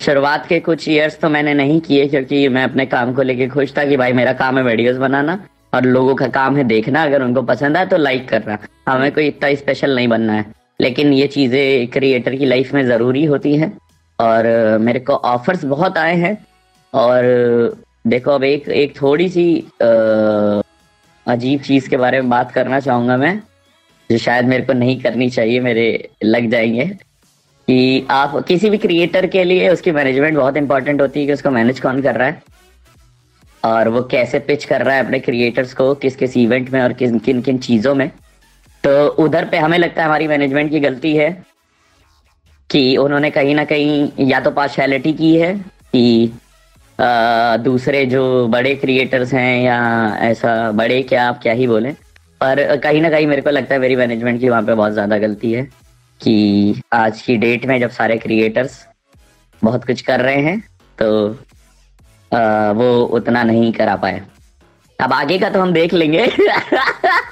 शुरुआत के कुछ ईयर्स तो मैंने नहीं किए, क्योंकि मैं अपने काम को लेके खुश था कि भाई मेरा काम है वीडियोस बनाना और लोगों का काम है देखना, अगर उनको पसंद आए तो लाइक करना। हमें कोई इतना स्पेशल नहीं बनना है। लेकिन ये चीज़ें क्रिएटर की लाइफ में ज़रूरी होती हैं और मेरे को ऑफर्स बहुत आए हैं और देखो अब एक एक थोड़ी सी अजीब चीज़ के बारे में बात करना चाहूँगा मैं, जो शायद मेरे को नहीं करनी चाहिए, मेरे लग जाएँगे। कि आप किसी भी क्रिएटर के लिए उसकी मैनेजमेंट बहुत इंपॉर्टेंट होती है कि उसको मैनेज कौन कर रहा है। और वो कैसे पिच कर रहा है अपने क्रिएटर्स को, किस किस इवेंट में और किन किन किन चीज़ों में। तो उधर पे हमें लगता है हमारी मैनेजमेंट की गलती है कि उन्होंने कहीं ना कहीं या तो पार्शलिटी की है कि दूसरे जो बड़े क्रिएटर्स हैं या ऐसा, बड़े क्या, आप क्या ही बोले। पर कहीं ना कहीं मेरे को लगता है मेरी मैनेजमेंट की वहाँ पे बहुत ज़्यादा गलती है। कि आज की डेट में जब सारे क्रिएटर्स बहुत कुछ कर रहे हैं तो आ, वो उतना नहीं करा पाए अब आगे का तो हम देख लेंगे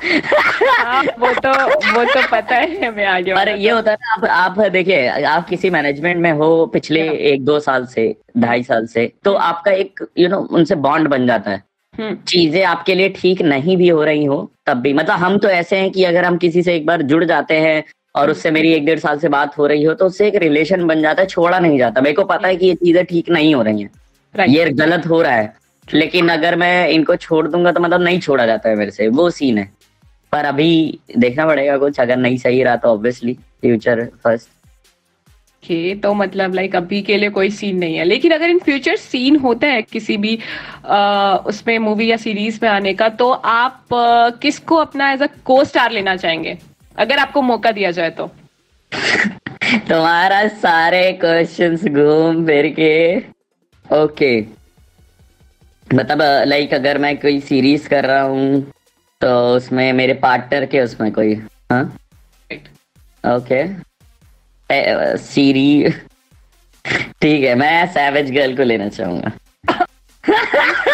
हाँ, वो तो वो तो पता है हमें आगे अरे ये होता है ना आप आप देखिए आप किसी मैनेजमेंट में हो पिछले हाँ। एक दो साल से ढाई साल से तो हम्म। आपका एक यू you नो know, उनसे बॉन्ड बन जाता है हम्म। चीज़ें आपके लिए ठीक नहीं भी हो रही हो तब भी मतलब हम तो ऐसे हैं कि अगर हम किसी से एक बार जुड़ जाते हैं और उससे मेरी एक डेढ़ साल से बात हो रही हो तो उससे एक रिलेशन बन जाता है छोड़ा नहीं जाता। मेरे को पता है कि ये चीज़ें ठीक नहीं हो रही हैं। ये गलत हो रहा है। लेकिन अगर मैं इनको छोड़ दूँगा तो मतलब नहीं छोड़ा जाता है मेरे से। वो सीन है। पर अभी देखना पड़ेगा कुछ अगर नहीं सही रहा तो ऑब्वियसली फ्यूचर फ़र्स्ट ओके तो मतलब लाइक अभी के लिए कोई सीन नहीं है। लेकिन अगर इन फ्यूचर सीन होता है किसी भी आ, उसमें मूवी या सीरीज़ में आने का तो आप आ, किसको अपना एज अ को स्टार लेना चाहेंगे? अगर आपको मौका दिया जाए तो। तुम्हारा सारे क्वेश्चंस घूम फिर के। ओके मतलब लाइक अगर मैं कोई सीरीज़ कर रहा हूँ तो उसमें मेरे पार्टनर के उसमें कोई हाँ? ओके सीरी ठीक है मैं सैवेज गर्ल को लेना चाहूँगा।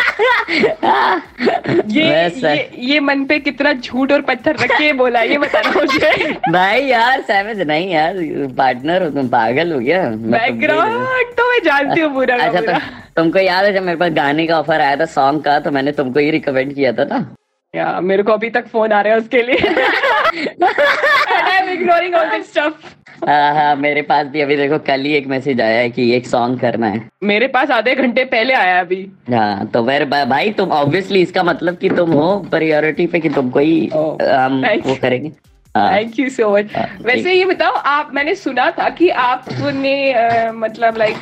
ये, ये ये मन पे कितना झूठ और पत्थर रख के बोला ये बताना मुझे। भाई यार सैवेज नहीं यार पार्टनर हो तुम पागल हो गया। बैकग्राउंड तो मैं जानती हूँ पूरा अच्छा तो तुमको याद है जब मेरे पास गाने का ऑफ़र आया था सॉन्ग का तो मैंने तुमको ही रिकमेंड किया था ना? या मेरे को अभी तक फ़ोन आ रहा है उसके लिए। हाँ हाँ मेरे पास भी अभी देखो कल ही एक मैसेज आया है कि एक सॉन्ग करना है। मेरे पास आधे घंटे पहले आया अभी। हाँ तो मेरे भाई तुम ऑब्वियसली इसका मतलब कि तुम हो प्रायोरिटी पे कि तुमको ही हम वो करेंगे। थैंक यू सो मच वैसे ये बताओ आप मैंने सुना था कि आपने मतलब लाइक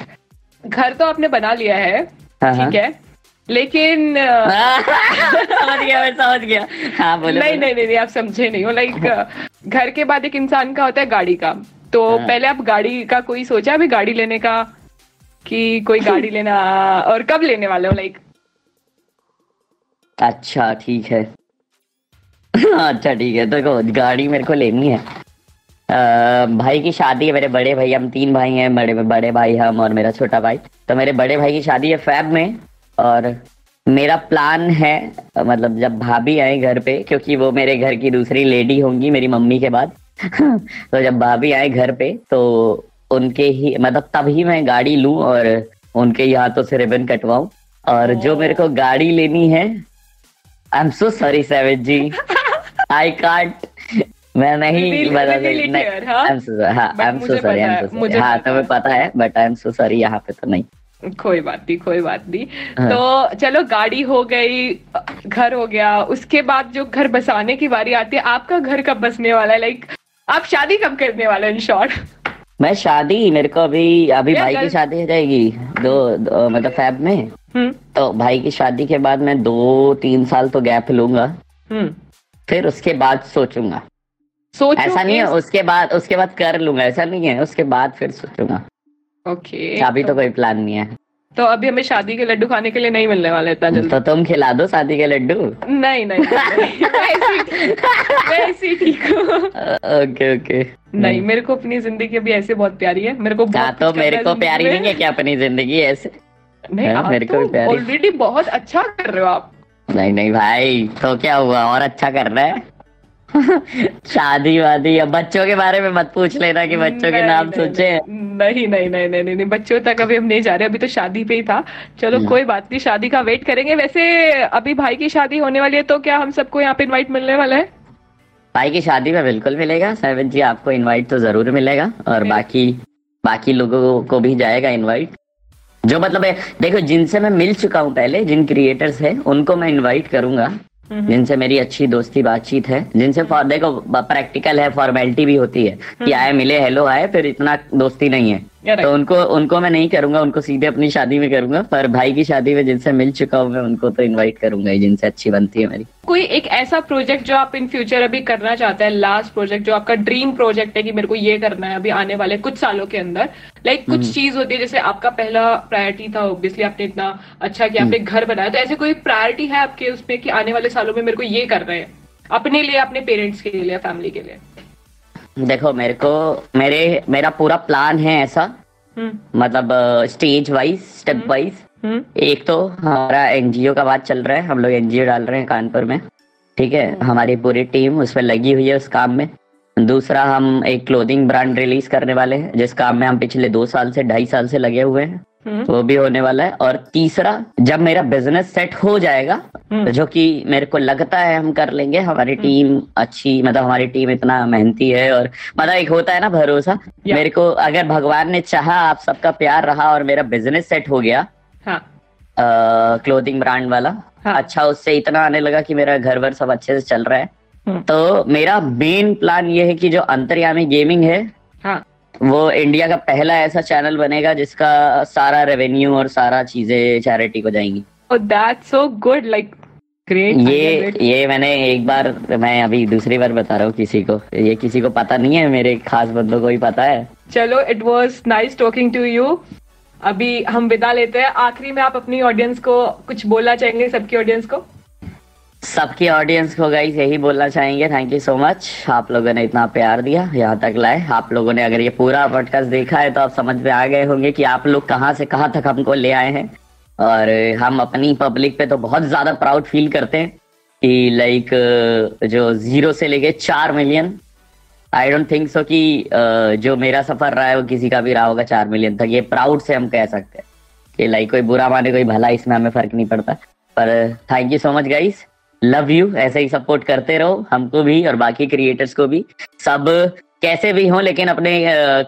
घर तो आपने बना लिया है हाँ, हाँ। ठीक है। लेकिन समझ गया मैं समझ गया। हाँ बोलो नहीं नहीं नहीं आप समझे नहीं हो लाइक घर के बाद एक इंसान का होता है गाड़ी का। तो हाँ। पहले आप गाड़ी का कोई सोचा अभी गाड़ी लेने का? कि कोई गाड़ी लेना और कब लेने वाले हो लाइक अच्छा ठीक है। अच्छा ठीक है देखो तो गाड़ी मेरे को लेनी है। आ, भाई की शादी है मेरे बड़े भाई हम तीन भाई हैं बड़े बड़े भाई हम और मेरा छोटा भाई। तो मेरे बड़े भाई की शादी है फैब में और मेरा प्लान है मतलब जब भाभी आए घर पे क्योंकि वो मेरे घर की दूसरी लेडी होंगी मेरी मम्मी के बाद तो जब भाभी आए घर पे तो उनके ही मतलब तभी मैं गाड़ी लू और उनके ही हाथों से रिबन कटवाऊं। और जो मेरे को गाड़ी लेनी है I am so sorry Savage ji. I can't मैं नहीं बता आई एम हाँ तुम्हें पता है but I am so sorry यहाँ पे तो नहीं। कोई बात नहीं कोई बात नहीं। हाँ. तो चलो गाड़ी हो गई घर हो गया। उसके बाद जो घर बसाने की बारी आती है आपका घर कब बसने वाला है? लाइक आप शादी कब करने वाले इन शॉर्ट मैं शादी मेरे को अभी अभी भाई की शादी हो जाएगी दो, दो मतलब फैब में। हम्म। तो भाई की शादी के बाद मैं दो तीन साल तो गैप लूँगा। हम्म। फिर उसके बाद सोचूँगा। सोच ऐसा नहीं है उसके बाद उसके बाद कर लूँगा ऐसा नहीं है उसके बाद फिर सोचूँगा। ओके अभी तो, तो कोई प्लान नहीं है। तो अभी हमें शादी के लड्डू खाने के लिए नहीं मिलने वाले इतना जल्दी। तो तुम खिला दो शादी के लड्डू। नहीं नहीं वैसी ठीक ओके ओके। नहीं मेरे को अपनी ज़िंदगी अभी ऐसे बहुत प्यारी है। मेरे को तो मेरे को प्यारी नहीं है क्या अपनी ज़िंदगी ऐसे? नहीं हाँ, मेरे को ऑलरेडी बहुत अच्छा कर रहे हो आप। नहीं नहीं भाई तो क्या हुआ? और अच्छा कर रहा है? शादी वादी अब बच्चों के बारे में मत पूछ लेना कि बच्चों के नाम सोचे नहीं नहीं नहीं नहीं नहीं बच्चों तक अभी हम नहीं जा रहे अभी तो शादी पे ही था। चलो कोई बात नहीं शादी का वेट करेंगे। वैसे अभी भाई की शादी होने वाली है तो क्या हम सबको यहाँ पे इनवाइट मिलने वाला है? भाई की शादी में बिल्कुल मिलेगा। सैविन जी आपको इनवाइट तो ज़रूर मिलेगा। और बाकी बाकी लोगों को भी जाएगा इनवाइट जो मतलब है देखो जिनसे मैं मिल चुका हूँ पहले जिन क्रिएटर्स है उनको मैं इनवाइट करूँगा। हम्म। जिनसे मेरी अच्छी दोस्ती बातचीत है जिनसे देखो प्रैक्टिकल है फॉर्मेलिटी भी होती है कि हम्म। आए मिले हेलो आए फिर इतना दोस्ती नहीं है तो उनको उनको मैं नहीं करूँगा उनको सीधे अपनी शादी में करूँगा पर भाई की शादी में जिनसे मिल चुका हूँ मैं उनको तो इनवाइट करूँगा जिनसे अच्छी बनती है मेरी कोई एक ऐसा प्रोजेक्ट जो आप इन फ्यूचर अभी करना चाहते हैं लास्ट प्रोजेक्ट जो आपका ड्रीम प्रोजेक्ट है कि मेरे को ये करना है अभी आने वाले कुछ सालों के अंदर लाइक like, कुछ हम्म। चीज़ होती है जैसे आपका पहला प्रायोरिटी था ऑब्वियसली आपने इतना अच्छा कि आपने हम्म। घर बनाया तो ऐसे कोई प्रायोरिटी है आपके उसमें कि आने वाले सालों में मेरे को ये करना है अपने लिए अपने पेरेंट्स के लिए फैमिली के लिए देखो मेरे को मेरे मेरा पूरा प्लान है ऐसा। हम्म। मतलब स्टेज वाइज स्टेप वाइज एक तो हमारा एनजीओ का बात चल रहा है। हम लोग एनजीओ डाल रहे हैं कानपुर में। ठीक है? हम्म। हमारी पूरी टीम उस पर लगी हुई है उस काम में। दूसरा हम एक क्लोथिंग ब्रांड रिलीज़ करने वाले हैं जिस काम में हम पिछले दो साल से ढाई साल से लगे हुए हैं। वो भी होने वाला है और तीसरा जब मेरा बिज़नेस सेट हो जाएगा हम्म। जो कि मेरे को लगता है हम कर लेंगे हमारी टीम हम्म। अच्छी मतलब हमारी टीम इतना मेहनती है और मतलब एक होता है ना भरोसा मेरे को अगर भगवान ने चाहा आप सबका प्यार रहा और मेरा बिज़नेस सेट हो गया हाँ. क्लोथिंग ब्रांड वाला हाँ. अच्छा उससे इतना आने लगा कि मेरा घर वर सब अच्छे से चल रहा है तो मेरा मेन प्लान ये है कि जो अंतर्यामी गेमिंग है हाँ. वो इंडिया का पहला ऐसा चैनल बनेगा जिसका सारा रेवेन्यू और सारा चीज़ें चैरिटी को जाएँगी। That's so good like great ये ये मैंने एक बार मैं अभी दूसरी बार बता रहा हूँ किसी को। ये किसी को पता नहीं है मेरे खास बंदों को ही पता है। चलो it was nice talking to you अभी हम विदा लेते हैं। आखिरी में आप अपनी ऑडियंस को कुछ बोलना चाहेंगे सबकी ऑडियंस को? सबकी ऑडियंस को गई यही बोलना चाहेंगे थैंक यू सो मच आप लोगों ने इतना प्यार दिया, यहाँ तक लाए. आप लोगों ने अगर ये पूरा पॉडकास्ट देखा है तो आप समझ में आ गए होंगे कि आप लोग कहाँ से कहाँ तक हमको ले आए हैं. और हम अपनी पब्लिक पे तो बहुत ज़्यादा प्राउड फील करते हैं कि लाइक जो ज़ीरो से लेके चार million I don't think so कि जो मेरा सफ़र रहा है वो किसी का भी रहा होगा चार मिलियन तक. ये प्राउड से हम कह सकते हैं कि लाइक कोई बुरा माने, कोई भला, इसमें हमें फ़र्क नहीं पड़ता. पर thank you so much guys love you ऐसे ही सपोर्ट करते रहो, हमको भी और बाकी क्रिएटर्स को भी। सब कैसे भी हो, लेकिन अपने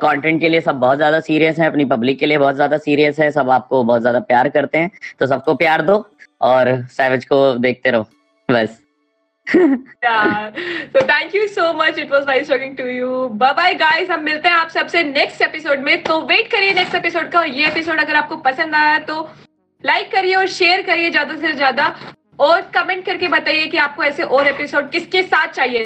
कंटेंट के लिए सब बहुत ज़्यादा सीरियस हैं, अपनी पब्लिक के लिए बहुत ज़्यादा सीरियस है, सब आपको बहुत ज़्यादा प्यार करते हैं तो सबको प्यार दो और सैवेज को देखते रहो, बस। so thank you so much, it was nice talking to you bye bye guys, हम मिलते हैं आप सबसे नेक्स्ट एपिसोड में तो वेट करिए नेक्स्ट एपिसोड का, ये एपिसोड अगर आपको पसंद आया तो लाइक करिए और शेयर करिए ज़्यादा से ज़्यादा। और कमेंट करके बताइए कि आपको ऐसे और एपिसोड किसके साथ चाहिए।